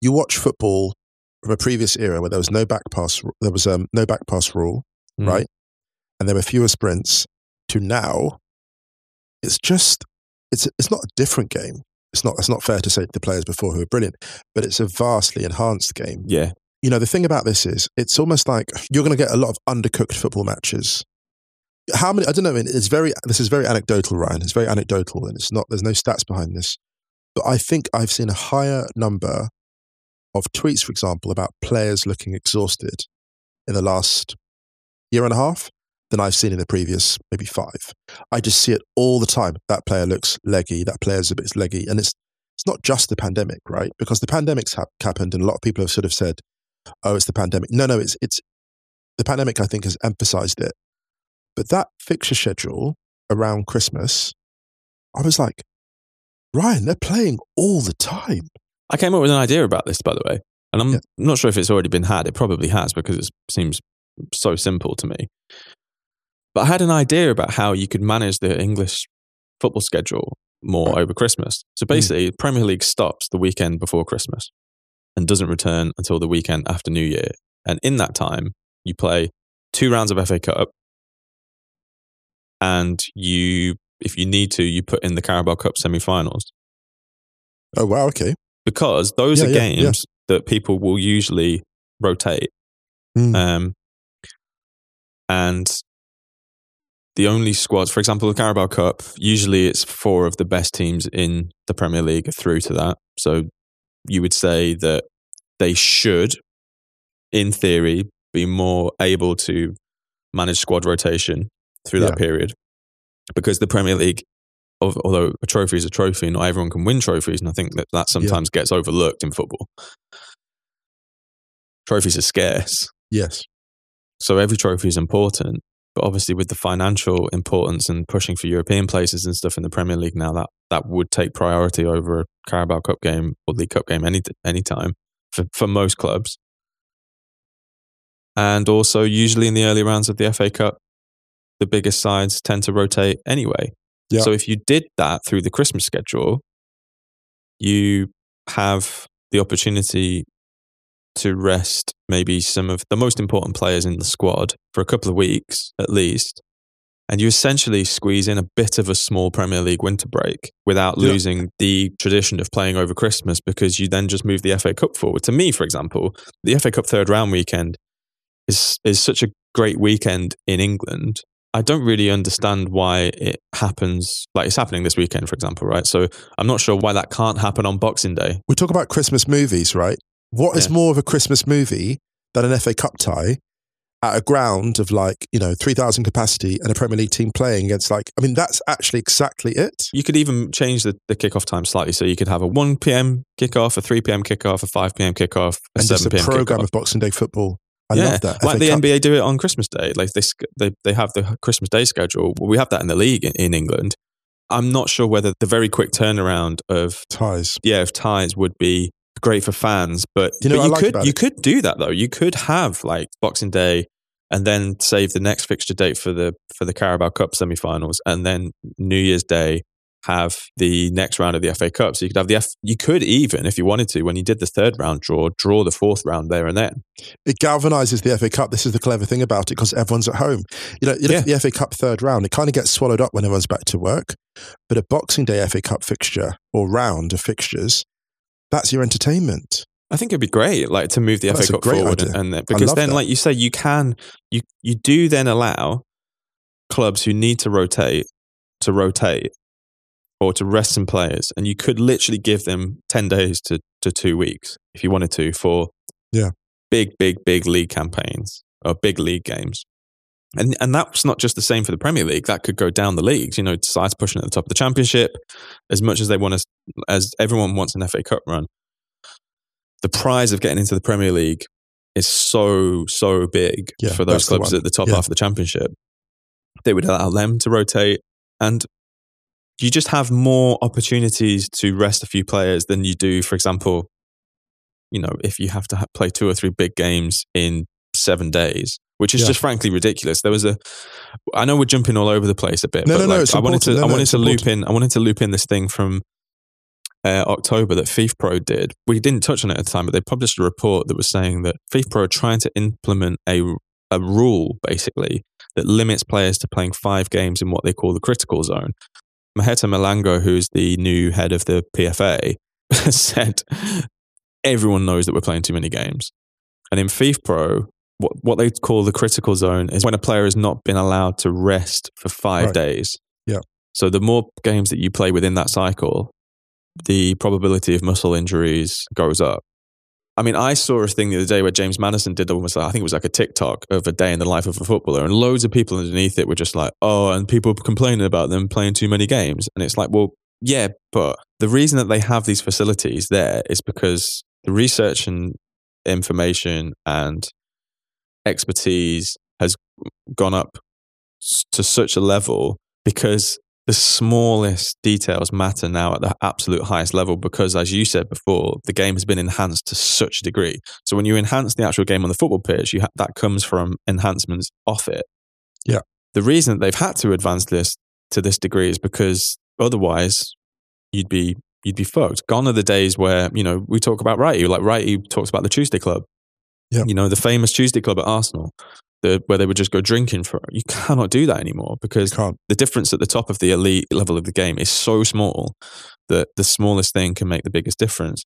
you watch football from a previous era where there was no back pass, there was um, no back pass rule, Mm. right? And there were fewer sprints. To now, it's just it's it's not a different game. It's not it's not fair to say to the players before who are brilliant, but it's a vastly enhanced game. Yeah. You know, the thing about this is it's almost like you're going to get a lot of undercooked football matches. How many? I don't know. It's very. This is very anecdotal, Ryan. It's very anecdotal, and it's not. There's no stats behind this, but I think I've seen a higher number of tweets, for example, about players looking exhausted in the last year and a half than I've seen in the previous maybe five. I just see it all the time. That player looks leggy. That player's a bit leggy, and it's it's not just the pandemic, right? Because the pandemic's ha- happened, and a lot of people have sort of said, "Oh, it's the pandemic." No, no, it's it's the pandemic. I think has emphasized it. But that fixture schedule around Christmas, I was like, Ryan, they're playing all the time. I came up with an idea about this, by the way, and I'm Yeah. not sure if it's already been had. It probably has because it seems so simple to me. But I had an idea about how you could manage the English football schedule more over Christmas. So basically, Premier League stops the weekend before Christmas and doesn't return until the weekend after New Year. And in that time, you play two rounds of FA Cup, and you, if you need to, you put in the Carabao Cup semi-finals Oh wow, okay. because those Yeah, are yeah, yeah. games that people will usually rotate. Mm. Um, and the only squads, for example, the Carabao Cup, usually it's four of the best teams in the Premier League through to that. So you would say that they should, in theory, be more able to manage squad rotation through that period. Because the Premier League, although a trophy is a trophy, not everyone can win trophies. And I think that that sometimes gets overlooked in football. Trophies are scarce. Yes. So every trophy is important. But obviously, with the financial importance and pushing for European places and stuff in the Premier League now, that, that would take priority over a Carabao Cup game or League Cup game any any time for, for most clubs. And also, usually in the early rounds of the FA Cup, the biggest sides tend to rotate anyway. Yeah. So if you did that through the Christmas schedule, you have the opportunity to rest maybe some of the most important players in the squad for a couple of weeks at least. And you essentially squeeze in a bit of a small Premier League winter break without Yeah. losing the tradition of playing over Christmas because you then just move the FA Cup forward. To me, for example, the FA Cup third round weekend is is such a great weekend in England. I don't really understand why it happens like it's happening this weekend, for example, right? So I'm not sure why that can't happen on Boxing Day. We talk about Christmas movies, right? What is Yeah. more of a Christmas movie than an FA Cup tie at a ground of like, you know, 3,000 capacity and a Premier League team playing against like, I mean, that's actually exactly it. You could even change the, the kickoff time slightly. So you could have a 1 p.m. kickoff, a 3 p.m. kickoff, a 5 p.m. kickoff, a And just 7 a p.m. program kickoff. of Boxing Day football. I yeah, love that. like FA the Cup. NBA do it on Christmas Day. Like they, they, they have the Christmas Day schedule. Well, we have that in the league in, in England. I'm not sure whether the very quick turnaround of ties. yeah of ties would be great for fans, but, You know but you like could you it? could do that though. You could have like Boxing Day and then save the next fixture date for the for the Carabao Cup semi-finals, and then New Year's Day have the next round of the FA Cup. So you could have the F. You could even, if you wanted to, when you did the third round draw, draw the fourth round there and then. It galvanizes the FA Cup. This is the clever thing about it because everyone's at home. You know, you look at the FA Cup third round, it kind of gets swallowed up when everyone's back to work. But a Boxing Day FA Cup fixture or round of fixtures, that's your entertainment. I think it'd be great, like to move the That's FA Cup forward, idea. and, and because then, that. like you say, you can you you do then allow clubs who need to rotate to rotate or to rest some players, and you could literally give them ten days to to two weeks if you wanted to for Yeah. big big big league campaigns or big league games. And and that's not just the same for the Premier League. That could go down the leagues. You know, sides pushing at the top of the Championship, as much as they want to, as everyone wants an FA Cup run. The prize of getting into the Premier League is so so big Yeah, for those that's the clubs at the top Yeah. half of the Championship. They would allow them to rotate, and you just have more opportunities to rest a few players than you do, for example. You know, if you have to play two or three big games in seven days, which is Yeah. just frankly ridiculous. There was a, I know we're jumping all over the place a bit. No, but no, no, like, it's I wanted to. No, I wanted it's to loop in, I wanted to loop in this thing from uh, October that FIFPro did. We didn't touch on it at the time, but they published a report that was saying that FIFPro are trying to implement a a rule basically that limits players to playing five games in what they call the critical zone. Maheta Molango, who's the new head of the PFA, said everyone knows that we're playing too many games. And in FIFPro, what, what they call the critical zone is when a player has not been allowed to rest for five Right. days. Yeah. So the more games that you play within that cycle, the probability of muscle injuries goes up. I mean, I saw a thing the other day where James Maddison did almost, I think it was like a TikTok of a day in the life of a footballer, and loads of people underneath it were just like, oh, and people complaining about them playing too many games. And it's like, well, yeah, but the reason that they have these facilities there is because the research and information and expertise has gone up to such a level because the smallest details matter now at the absolute highest level because as you said before the game has been enhanced to such a degree. So when you enhance the actual game on the football pitch you ha- that comes from enhancements off it. Yeah. the reason that they've had to advance this to this degree is because otherwise you'd be you'd be fucked. Gone are the days where you know we talk about Wrighty like Wrighty talks about the tuesday club Yeah. you know the famous tuesday club at arsenal the, where they would just go drinking for you cannot do that anymore because the difference at the top of the elite level of the game is so small that the smallest thing can make the biggest difference.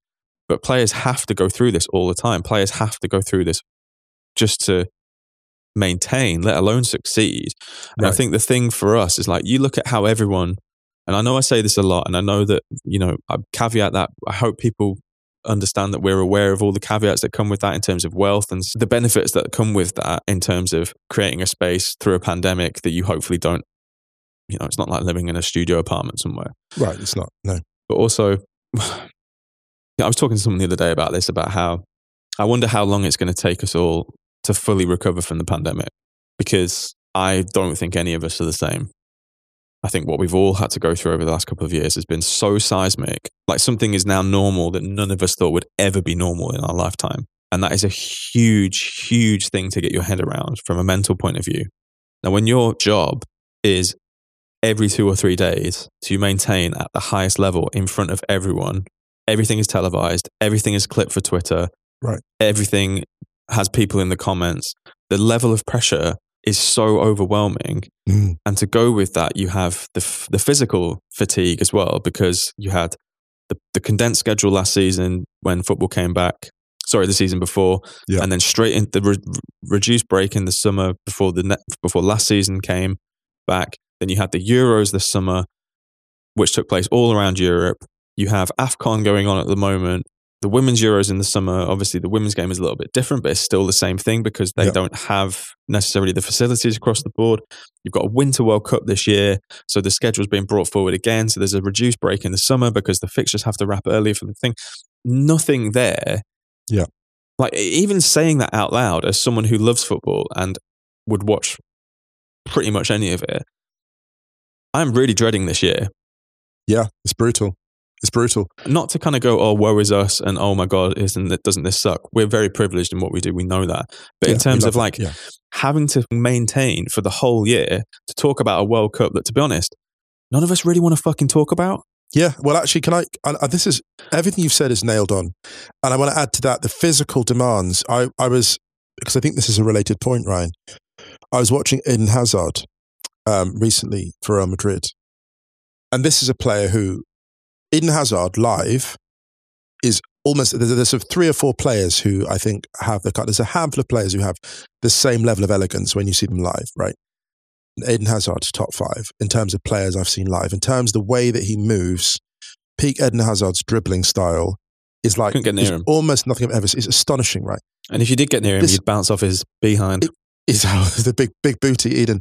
But players have to go through this all the time. Players have to go through this just to maintain, let alone succeed. And I think the thing for us is like you look at how everyone, and I know I say this a lot, and I know that, you know, I caveat that. I hope people understand that we're aware of all the caveats that come with that in terms of wealth and the benefits that come with that in terms of creating a space through a pandemic that you hopefully don't you know it's not like living in a studio apartment somewhere Right. It's not. No. but also Yeah, I was talking to someone the other day about this about how I wonder how long it's going to take us all to fully recover from the pandemic because I don't think any of us are the same. I think what we've all had to go through over the last couple of years has been so seismic. Like something is now normal that none of us thought would ever be normal in our lifetime. And that is a huge, huge thing to get your head around from a mental point of view. Now, when your job is every two or three days to maintain at the highest level in front of everyone, everything is televised, everything is clipped for Twitter, Right. everything has people in the comments. The level of pressure is so overwhelming Mm. and to go with that, you have the f- the physical fatigue as well because you had the, the condensed schedule last season when football came back. Sorry, the season before, Yeah. and then straight in the re- reduced break in the summer before the ne- before last season came back. Then you had the Euros this summer, which took place all around Europe. You have Afcon going on at the moment. The women's Euros in the summer. Obviously, the women's game is a little bit different, but it's still the same thing because they Yeah. don't have necessarily the facilities across the board. You've got a Winter World Cup this year, so the schedule's been brought forward again. So there's a reduced break in the summer because the fixtures have to wrap earlier for the thing. Nothing there. Yeah. Like even saying that out loud as someone who loves football and would watch pretty much any of it, I'm really dreading this year. Yeah. It's brutal. It's brutal. Not to kind of go, oh, woe is us, and oh my god, isn't it, doesn't this suck? We're very privileged in what we do. We know that. But Yeah, in terms of like Yeah. having to maintain for the whole year to talk about a World Cup that, to be honest, none of us really want to fucking talk about. Yeah, well, actually, can I? Uh, this is everything you've said is nailed on, and I want to add to that the physical demands. I, I was because I think this is a related point, Ryan. I was watching Eden Hazard um, recently for Real Madrid, and this is a player who Eden Hazard live is almost there's, there's sort of three or four players who I think have the kind. There's a handful of players who have the same level of elegance when you see them live, right? Eden Hazard's top five in terms of players I've seen live. In terms of the way that he moves, peak Eden Hazard's dribbling style is like is almost nothing I've ever seen. It's astonishing, right? And if you did get near him, This- you'd bounce off his behind. It- Is the big big booty Eden.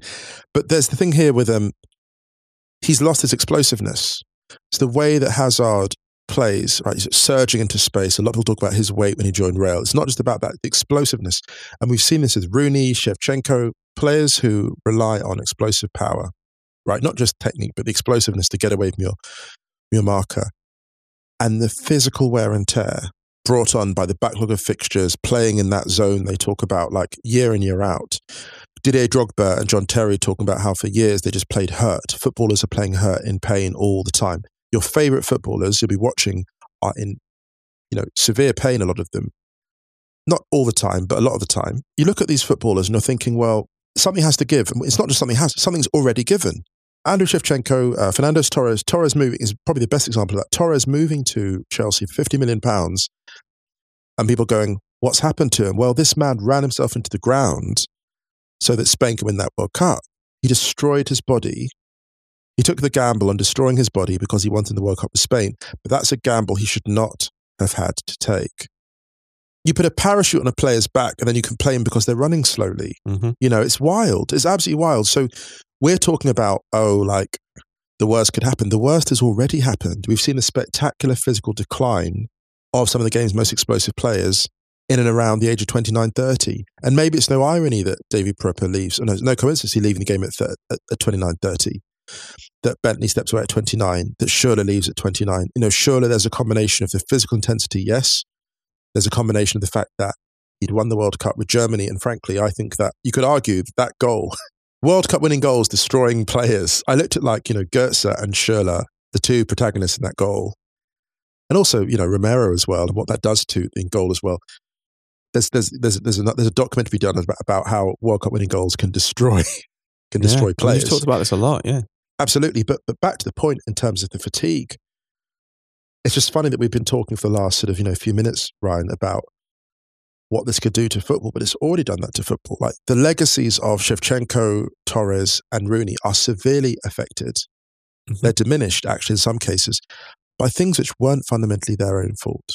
But there's the thing here with him. He's lost his explosiveness. It's the way that Hazard plays, right? He's surging into space. A lot of people talk about his weight when he joined Real. It's not just about that explosiveness. And we've seen this with Rooney, Shevchenko, players who rely on explosive power, right? Not just technique, but the explosiveness to get away from your, your marker. And the physical wear and tear brought on by the backlog of fixtures, playing in that zone they talk about like year in, year out. Didier Drogba and John Terry talking about how for years they just played hurt. Footballers are playing hurt in pain all the time. Your favorite footballers you'll be watching are in, you know, severe pain, a lot of them. Not all the time, but a lot of the time. You look at these footballers and you're thinking, well, something has to give. It's not just something has, something's already given. Andriy Shevchenko, uh, Fernando Torres, Torres moving is probably the best example of that. Torres moving to Chelsea for 50 million pounds and people going, what's happened to him? Well, this man ran himself into the ground so that Spain can win that World Cup. He destroyed his body. He took the gamble on destroying his body because he wanted the World Cup with Spain. But that's a gamble he should not have had to take. you put a parachute on a player's back and then you complain because they're running slowly. Mm-hmm. You know, it's wild. It's absolutely wild. So we're talking about, oh, like the worst could happen. The worst has already happened. We've seen a spectacular physical decline of some of the game's most explosive players in and around the age of 29, 30. And maybe it's no irony that David Pröpper leaves. No, no coincidence he's leaving the game at, th- at, at 29, 30. That Bentley steps away at 29, that Schürrle leaves at 29. You know, Schürrle, there's a combination of the physical intensity, yes. There's a combination of the fact that he'd won the World Cup with Germany. And frankly, I think that you could argue that, that goal, World Cup winning goals, destroying players. I looked at like, you know, Goetze and Schürrle, the two protagonists in that goal. And also, you know, Romero as well, and what that does to in goal as well there's there's there's there's a, there's a documentary done about, about how World Cup winning goals can destroy can Yeah. destroy We've talked about this a lot. Yeah. Absolutely, but but back to the point in terms of the fatigue. It's just funny that we've been talking for the last sort of you know few minutes, Ryan, about what this could do to football, but it's already done that to football. Like the legacies of Shevchenko, Torres, and Rooney are severely affected. Mhm. They're diminished, actually, in some cases, by things which weren't fundamentally their own fault.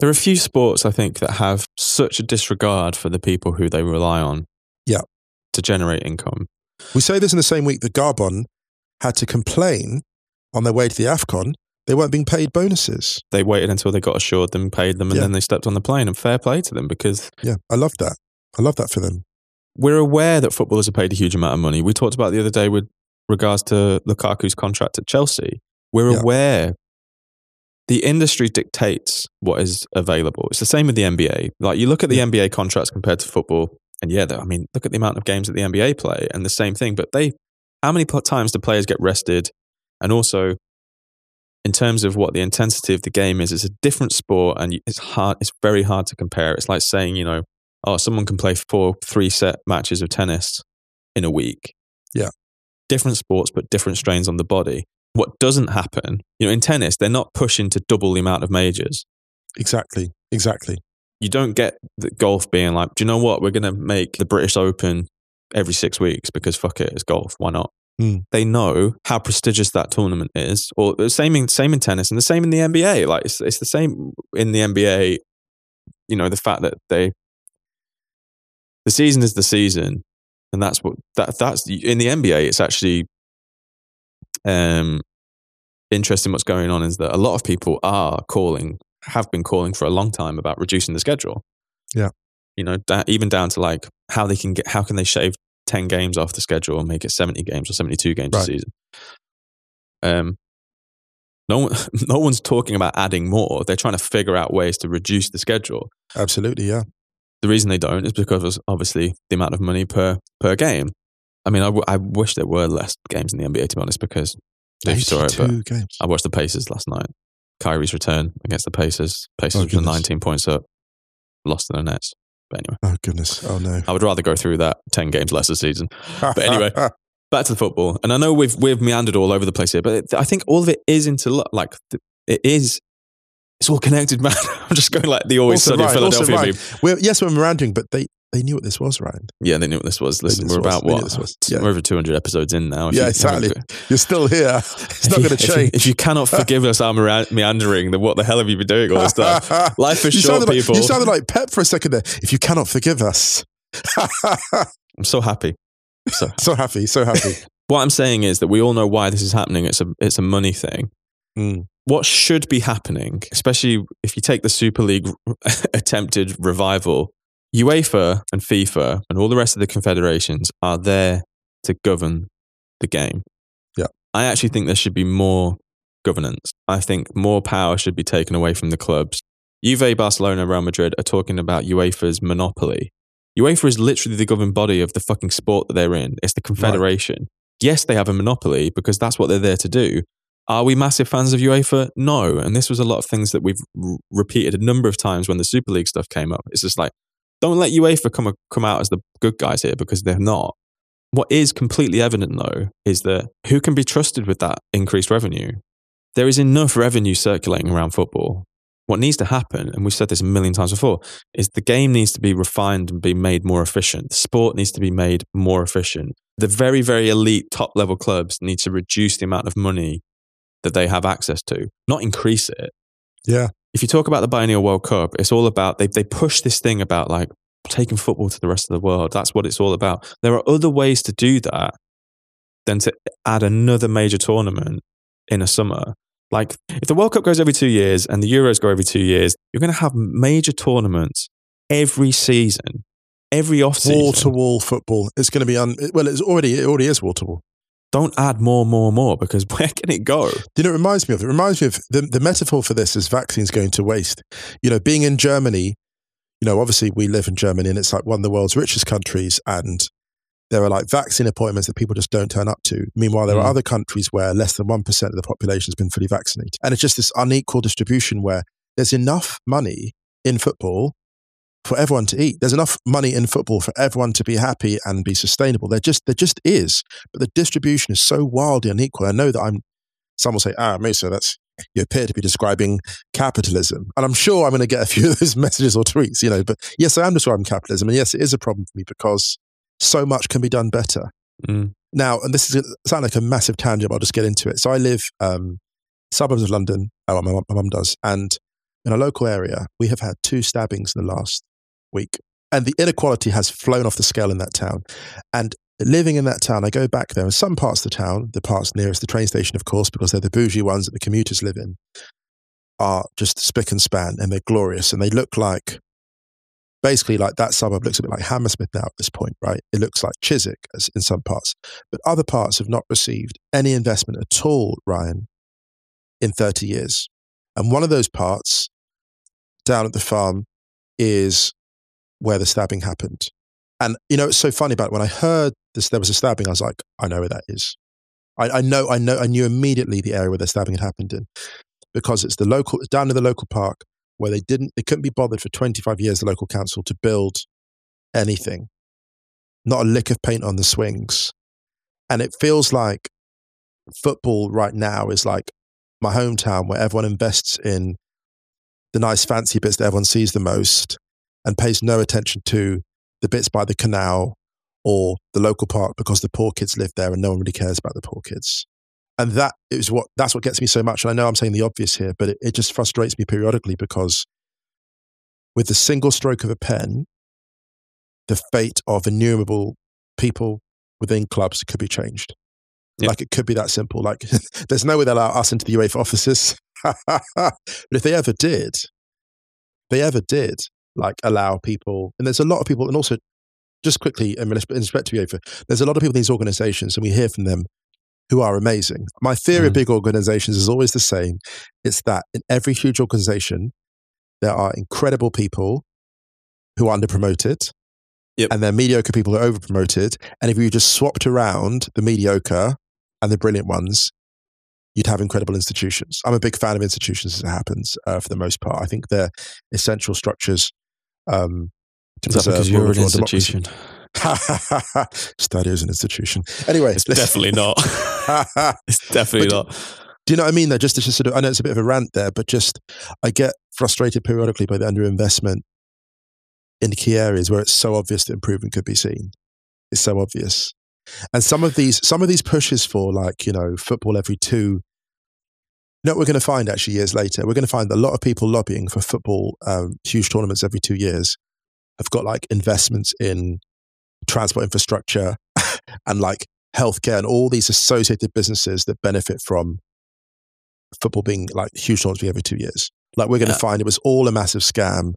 There are a few sports I think that have such a disregard for the people who they rely on. Yeah. To generate income. We say this in the same week that Gabon had to complain on their way to the AFCON they weren't being paid bonuses. They waited until they got assured them, paid them, and Yeah. then they stepped on the plane. And fair play to them because Yeah, I love that. I love that for them. we're aware that footballers are paid a huge amount of money. We talked about the other day with regards to Lukaku's contract at Chelsea. We're Yeah. aware the industry dictates what is available. It's the same with the NBA. Like you look at the NBA contracts compared to football, and yeah, I mean, look at the amount of games that the NBA play, and the same thing. But they, how many times do players get rested? And also, in terms of what the intensity of the game is, it's a different sport, and it's hard. It's very hard to compare. It's like saying, you know, oh, someone can play four three set matches of tennis in a week. Yeah. Different sports, but different strains on the body. What doesn't happen, you know, in tennis, they're not pushing to double the amount of majors. Exactly. Exactly. You don't get the golf being like, do you know what? We're going to make the British Open every six weeks because fuck it, it's golf. Why not? Hmm. They know how prestigious that tournament is, or the same in same in tennis, and the same in the NBA. Like it's it's the same in the NBA. You know, the fact that they the season is the season, and that's what that that's in the NBA. It's actually um interesting. What's going on is that a lot of people are calling, have been calling for a long time about reducing the schedule. Yeah. you know, da- even down to like how they can get, how can they shave ten games off the schedule and make it seventy games or seventy-two games a season. Um, no one, no one's talking about adding more. They're trying to figure out ways to reduce the schedule. Absolutely. Yeah. The reason they don't is because of obviously the amount of money per per game. I mean, I, w- I wish there were less games in the NBA to be honest, because if you saw it, but 82 games. I watched the Pacers last night. Kyrie's return against the Pacers. Pacers Oh, were 19 points up, lost to the Nets. But anyway, Oh, goodness. Oh, no. I would rather go through that 10 games less a season. But anyway, back to the football. And I know we've we've meandered all over the place here, but it, I think all of it is into like it is. It's all connected, man. I'm just going like the always Also sunny also Philadelphia Ryan. meme. We're, yes, we're meandering, but they, they knew what this was, Ryan. Yeah, they knew what this was. Listen, knew we're was. about what? this was. Yeah. We're over 200 episodes in now. Yeah, you exactly. You're still here. It's not going to if you- change. If you cannot forgive us our meandering, then what the hell have you been doing all this time? Life is short, like, people. You sounded like Pep for a second there. If you cannot forgive us. I'm so happy. So so happy, so happy. what I'm saying is that we all know why this is happening. It's a it's a money thing. Mm. What should be happening, especially if you take the Super League attempted revival, UEFA and FIFA and all the rest of the confederations are there to govern the game. Yeah. I actually think there should be more governance. I think more power should be taken away from the clubs. Juve, Barcelona, Real Madrid are talking about UEFA's monopoly. UEFA is literally the governing body of the fucking sport that they're in. It's the confederation. Yes, they have a monopoly because that's what they're there to do. Are we massive fans of UEFA? No. And this was a lot of things that we've r- repeated a number of times when the Super League stuff came up. It's just like, don't let UEFA come, come out as the good guys here because they're not. What is completely evident, though, is that who can be trusted with that increased revenue? There is enough revenue circulating around football. What needs to happen, and we've said this a million times before, is the game needs to be refined and be made more efficient. The sport needs to be made more efficient. The very, very elite top level clubs need to reduce the amount of money that they have access to, not increase it. Yeah. If you talk about the biennial World Cup, it's all about they they push this thing about like taking football to the rest of the world. That's what it's all about. There are other ways to do that than to add another major tournament in a summer. Like if the World Cup goes every two years and the Euros go every two years, you're going to have major tournaments every season, every off season. Wall to wall football. It's going to be un. Well, it's already it already is wall to wall. Don't add more, more, more because where can it go? You know? It reminds me of. It reminds me of the the metaphor for this is vaccines going to waste. You know, being in Germany. You know, obviously we live in Germany and it's like one of the world's richest countries, and there are like vaccine appointments that people just don't turn up to. Meanwhile, there Mm. are other countries where less than 1% of the population has been fully vaccinated. And it's just this unequal distribution where there's enough money in football for everyone to eat. There's enough money in football for everyone to be happy and be sustainable. There just there just is. But the distribution is so wildly unequal. I know that I'm some will say, ah, Musa, that's you appear to be describing capitalism. And I'm sure I'm going to get a few of those messages or tweets, you know, but yes, I am describing capitalism. And yes, it is a problem for me because so much can be done better. Mm. Now, and this is sound like a massive tangent, but I'll just get into it. So I live um, suburbs of London. Oh, my mum does, and in a local area, we have had two stabbings in the last week, and the inequality has flown off the scale in that town. And living in that town, I go back there, and some parts of the town, the parts nearest the train station, of course, because they're the bougie ones that the commuters live in, are just spick and span, and they're glorious, and they look like. Basically, like that suburb looks a bit like Hammersmith now at this point, right? It looks like Chiswick as in some parts but other parts have not received any investment at all, Ryan, in 30 years. And one of those parts down at the farm is where the stabbing happened. And, you know, it's so funny about it. when I heard this, there was a stabbing, I was like, I know where that is. I, I know, I know, I knew immediately the area where the stabbing had happened in because it's the local, down in the local park where they didn't, they couldn't be bothered for 25 years, the local council, to build anything. Not a lick of paint on the swings. And it feels like football right now is like my hometown where everyone invests in the nice fancy bits that everyone sees the most and pays no attention to the bits by the canal or the local park because the poor kids live there and no one really cares about the poor kids. And that is what that's what gets me so much. And I know I'm saying the obvious here, but it, it just frustrates me periodically because with the single stroke of a pen, the fate of innumerable people within clubs could be changed. Yeah. Like it could be that simple. Like there's no way they'll allow us into the UEFA offices. but if they ever did, they ever did, like allow people, and there's a lot of people, and also just quickly in respect to UEFA, there's a lot of people in these organizations, and we hear from them who are amazing. My theory of Mm. big organizations is always the same. It's that in every huge organization, there are incredible people who are underpromoted. Yep. And they're mediocre people who are overpromoted. And if you just swapped around the mediocre and the brilliant ones, you'd have incredible institutions. I'm a big fan of institutions as it happens uh, for the most part. I think they're essential structures um, to Is that because you're an of law, democracy. institution? Is an institution. Anyway, It's definitely not. It's definitely But- not. Do you know what I mean? Though, just to sort of, I know it's a bit of a rant there, but just I get frustrated periodically by the underinvestment in key areas where it's so obvious that improvement could be seen. It's so obvious, and some of these, some of these pushes for like you know football every two. You know what we're going to find actually years later? We're going to find that a lot of people lobbying for football um, huge tournaments every two years have got like investments in transport infrastructure and like healthcare and all these associated businesses that benefit from football being like huge tournaments every two years. Like we're going to Yeah. find it was all a massive scam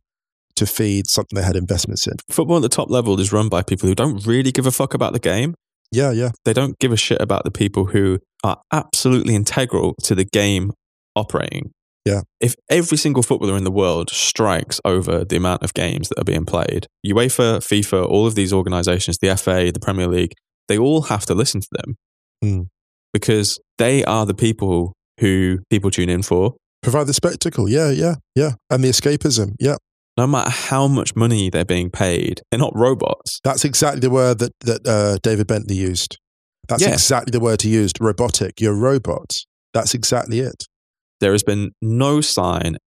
to feed something they had investments in. Football at the top level is run by people who don't really give a fuck about the game. Yeah, yeah. They don't give a shit about the people who are absolutely integral to the game operating. Yeah. If every single footballer in the world strikes over the amount of games that are being played, UEFA, FIFA, all of these organizations, the FA, the Premier League, they all have to listen to them Hmm. because they are the people who people tune in for. Provide the spectacle. Yeah, yeah, yeah. And the escapism. Yeah. No matter how much money they're being paid, they're not robots. That's exactly the word that, that uh, David Bentley used. That's Yeah. exactly the word he used. Robotic. You're a robot. That's exactly it. There has been no sign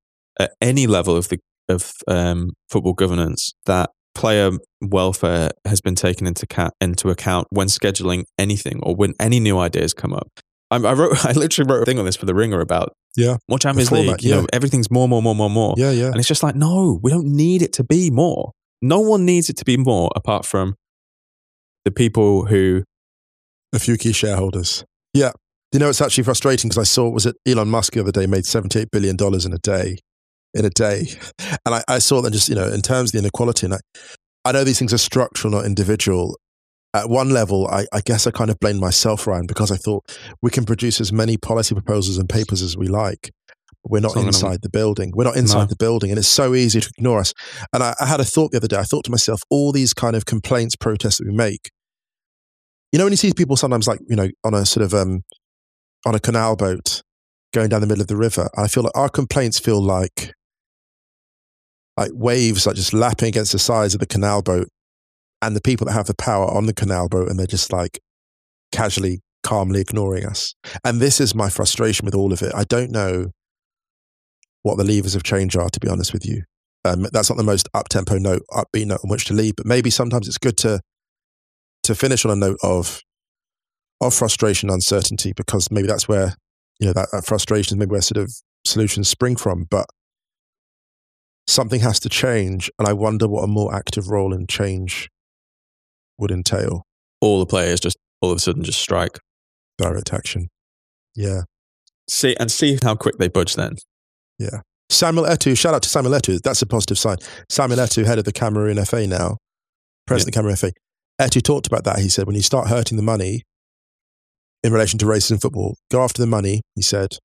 at any level of the of um, football governance that player welfare has been taken into ca- into account when scheduling anything or when any new ideas come up. I, I wrote, I literally wrote a thing on this for the Ringer about Yeah. more Champions The League. format, you know, yeah. everything's more, more, more, more, more. Yeah, yeah. And it's just like, no, we don't need it to be more. No one needs it to be more apart from the people who A few key shareholders. Yeah. You know, it's actually frustrating because I saw, was it Elon Musk the other day made $78 billion in a day, in a day. And I, I saw that just, you know, in terms of the inequality, and I, I know these things are structural, not individual. At one level, I, I guess I kind of blamed myself, Ryan, because I thought we can produce as many policy proposals and papers as we like. But we're not not gonna- inside the building. We're not inside No. the building. And it's so easy to ignore us. And I, I had a thought the other day. I thought to myself, all these kind of complaints, protests that we make, you know, when you see people sometimes like, you know, on a sort of, um, on a canal boat going down the middle of the river, I feel like our complaints feel like, like waves like just lapping against the sides of the canal boat and the people that have the power on the canal boat and they're just like casually, calmly ignoring us. And this is my frustration with all of it. I don't know what the levers of change are, to be honest with you. Um, that's not the most up tempo note, upbeat note on which to leave, but maybe sometimes it's good to to finish on a note of of frustration, uncertainty, because maybe that's where you know that, that frustration is maybe where sort of solutions spring from. But something has to change, and I wonder what a more active role in change would entail. all the players just all of a sudden just strike. Direct action. Yeah. See and see how quick they budge then. Yeah. Samuel Eto'o, shout out to Samuel Eto'o. That's a positive sign. Samuel Eto'o, head of the Cameroon FA now, president of the Cameroon FA. Eto'o talked about that. He said, when you start hurting the money in relation to racism in football, go after the money. He said,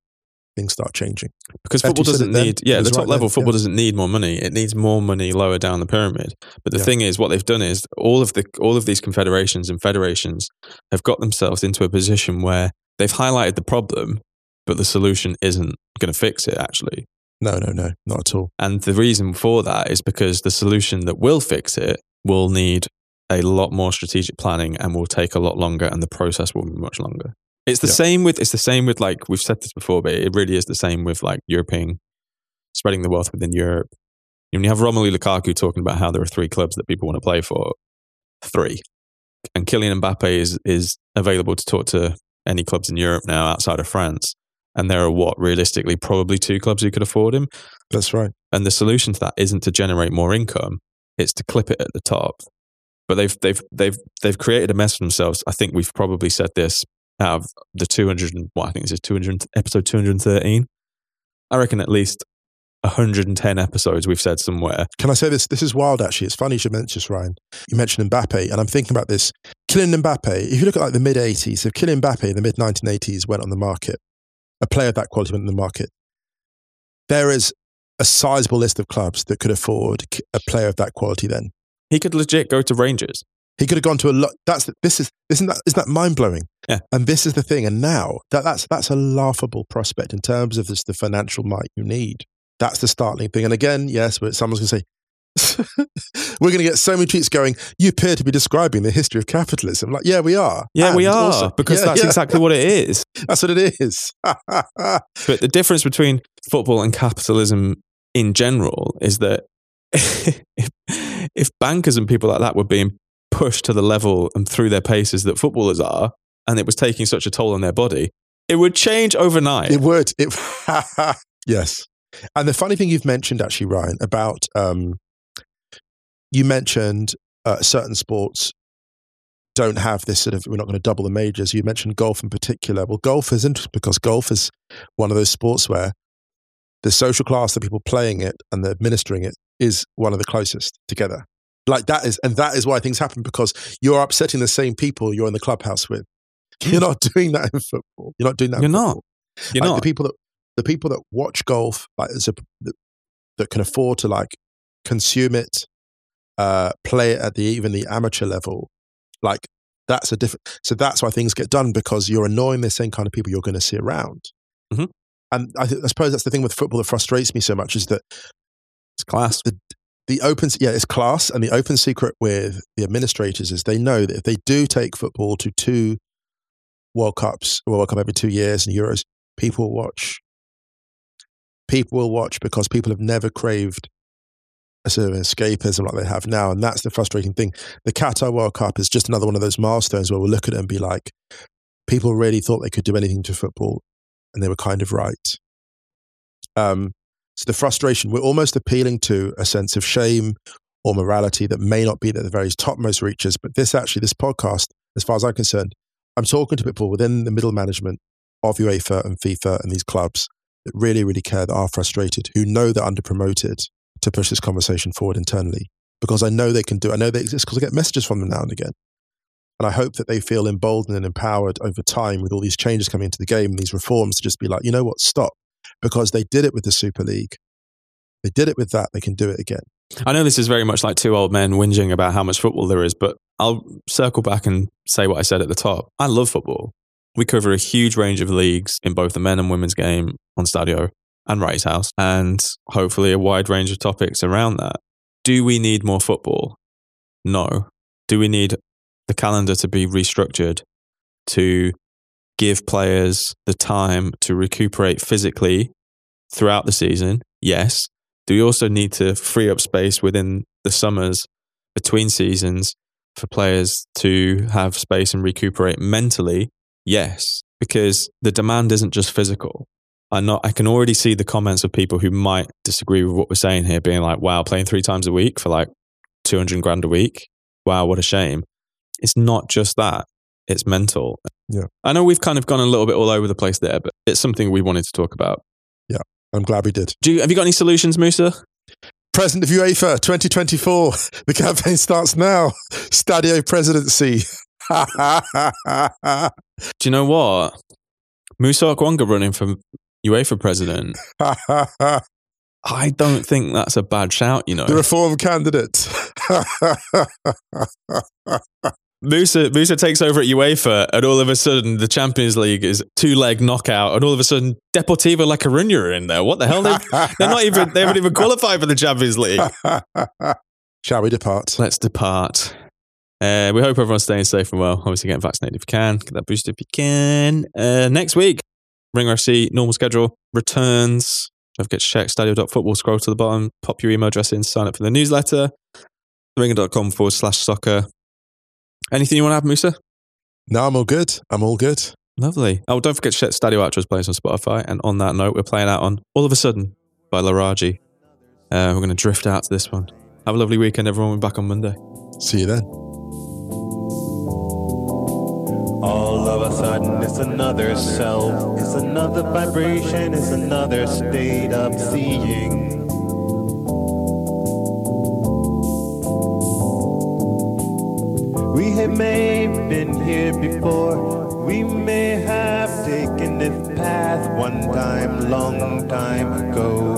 things start changing. Because football doesn't need, yeah, the top right level then, football yeah. doesn't need more money. It needs more money lower down the pyramid. But the Yeah. thing is, what they've done is all of the all of these confederations and federations have got themselves into a position where they've highlighted the problem, but the solution isn't going to fix it actually. No, no, no, not at all. And the reason for that is because the solution that will fix it will need a lot more strategic planning and will take a lot longer and the process will be much longer. It's the Yeah. same with it's the same with like we've said this before, but it really is the same with like European spreading the wealth within Europe. When you have Romelu Lukaku talking about how there are three clubs that people want to play for, three. And Kylian Mbappe is is available to talk to any clubs in Europe now outside of France. And there are what realistically probably two clubs who could afford him. That's right. And the solution to that isn't to generate more income; it's to clip it at the top. But they've they've they've they've created a mess for themselves. I think we've probably said this out of the two hundred. and What I think this is two hundred episode two hundred and thirteen. I reckon at least hundred and ten episodes we've said somewhere. Can I say this? This is wild, actually. It's funny you should mention this, Ryan. You mentioned Mbappe, and I'm thinking about this. Kylian Mbappe, if you look at like the mid 80s, if Kylian Mbappe in the mid 1980s went on the market, a player of that quality went on the market, there is a sizable list of clubs that could afford a player of that quality then. He could legit go to Rangers. He could have gone to a lot. That's this is isn't that isn't that mind blowing? Yeah. And this is the thing. And now that that's that's a laughable prospect in terms of this, the financial might you need. That's the startling thing. And again, yes, but someone's going to say, we're going to get so many tweets going. You appear to be describing the history of capitalism. Like, yeah, we are. Yeah, we are also- because Yeah, that's yeah, exactly what it is. that's what it is. But the difference between football and capitalism in general is that if, bankers and people like that were being pushed to the level and through their paces that footballers are, and it was taking such a toll on their body, it would change overnight. It would. It, yes. And the funny thing you've mentioned, actually, Ryan, about um, you mentioned uh, certain sports don't have this sort of, we're not going to double the majors. You mentioned golf in particular. Well, golf is interesting because golf is one of those sports where the social class, the people playing it and the administering it is one of the closest together. Like that is, and that is why things happen because you're upsetting the same people you're in the clubhouse with. You're not doing that in football. You're not doing that. You're not. football. You're Like, not. the people that the people that watch golf like as a, that, that can afford to like consume it, uh, play it at the even the amateur level, like that's a different. So that's why things get done because you're annoying the same kind of people you're going to see around. Mhm. And I, th- I suppose that's the thing with football that frustrates me so much is that class. the the open yeah it's class and the open secret with the administrators is they know that if they do take football to two World Cups, World Cup every two years and Euros, people will watch. People will watch because people have never craved a sort of escapism like they have now, and that's the frustrating thing. The Qatar World Cup is just another one of those milestones where we'll look at it and be like, people really thought they could do anything to football, and they were kind of right. Um, so the frustration, we're almost appealing to a sense of shame or morality that may not be at the very topmost reaches. But this actually, this podcast, as far as I'm concerned, I'm talking to people within the middle management of UEFA and FIFA and these clubs that really, really care, that are frustrated, who know they're under promoted to push this conversation forward internally. Because I know they can do. I know they exist because I get messages from them now and again. And I hope that they feel emboldened and empowered over time with all these changes coming into the game these reforms to just be like, you know what, stop. Because they did it with the Super League. They did it with that. They can do it again. I know this is very much like two old men whinging about how much football there is, but I'll circle back and say what I said at the top. I love football. We cover a huge range of leagues in both the men and women's game on Stadio and Wrighty's House, and hopefully a wide range of topics around that. Do we need more football? No. Do we need the calendar to be restructured to give players the time to recuperate physically throughout the season? Yes. Do we also need to free up space within the summers between seasons for players to have space and recuperate mentally? Yes, because the demand isn't just physical. I not I can already see the comments of people who might disagree with what we're saying here, being like, "Wow, playing three times a week for like two hundred grand a week. Wow, what a shame." It's not just that; it's mental. Yeah. I know we've kind of gone a little bit all over the place there, but it's something we wanted to talk about. Yeah. I'm glad we did. Do you, have you got any solutions, Musa? President of UEFA 2024. The campaign starts now. Stadio presidency. Do you know what? Musa Okwonga running for UEFA president. I don't think that's a bad shout, you know. the reform candidate. Musa, Musa takes over at UEFA, and all of a sudden the Champions League is two leg knockout, and all of a sudden Deportivo La Coruña are in there. What the hell? They, they're not even. They haven't even qualified for the Champions League. Shall we depart? Let's depart. Uh, we hope everyone's staying safe and well. Obviously, getting vaccinated if you can. Get that booster if you can. Uh, next week, Ringer FC normal schedule returns. Don't forget to check stadio.football. Scroll to the bottom, pop your email address in, sign up for the newsletter. Ringer.com forward slash soccer. Anything you want to add, Musa? No, I'm all good. I'm all good. Lovely. Oh, don't forget to check Stadio Outros playing on Spotify. And on that note, we're playing out on All of a Sudden by Laraaji. Uh, we're going to drift out to this one. Have a lovely weekend, everyone. We're back on Monday. See you then. All of a sudden, it's another self, it's another vibration, it's another state of seeing. We may have been here before, we may have taken this path one time, long time ago.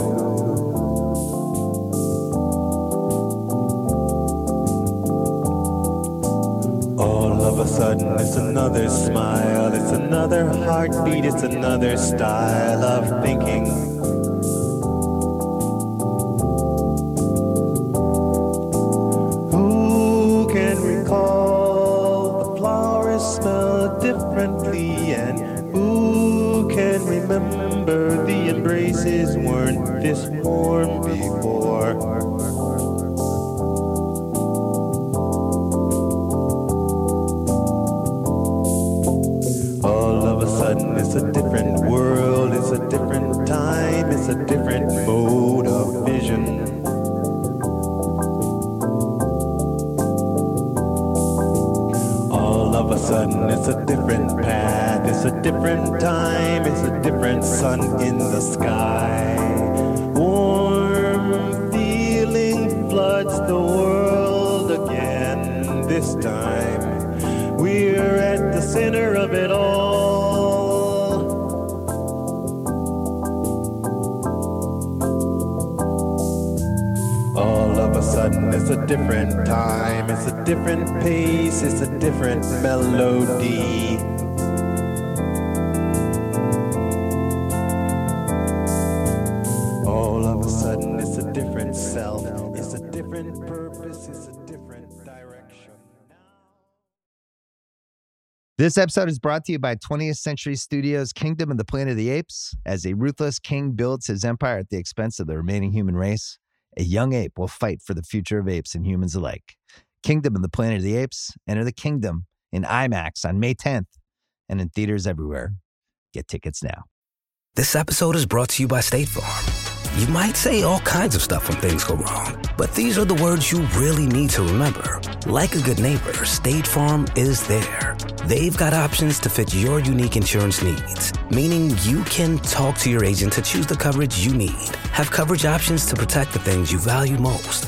All of a sudden, it's another smile, it's another heartbeat, it's another style of thinking. Differently? And who can remember the embraces weren't this warm before? All of a sudden, it's a different world, it's a different time, it's a different different path, it's a different time, it's a different sun in the sky. Warm feeling floods the world again this time. We're at the center of it all. All of a sudden, it's a different time, it's a different pace, it's a different melody. All of a sudden, it's a different self, it's a different purpose, it's a different direction. This episode is brought to you by 20th Century Studios' Kingdom of the Planet of the Apes. As a ruthless king builds his empire at the expense of the remaining human race, a young ape will fight for the future of apes and humans alike. Kingdom of the Planet of the Apes. Enter the kingdom in IMAX on May 10th and in theaters everywhere. Get tickets now. This episode is brought to you by State Farm. You might say all kinds of stuff when things go wrong, but these are the words you really need to remember. Like a good neighbor, State Farm is there. They've got options to fit your unique insurance needs, meaning you can talk to your agent to choose the coverage you need, have coverage options to protect the things you value most.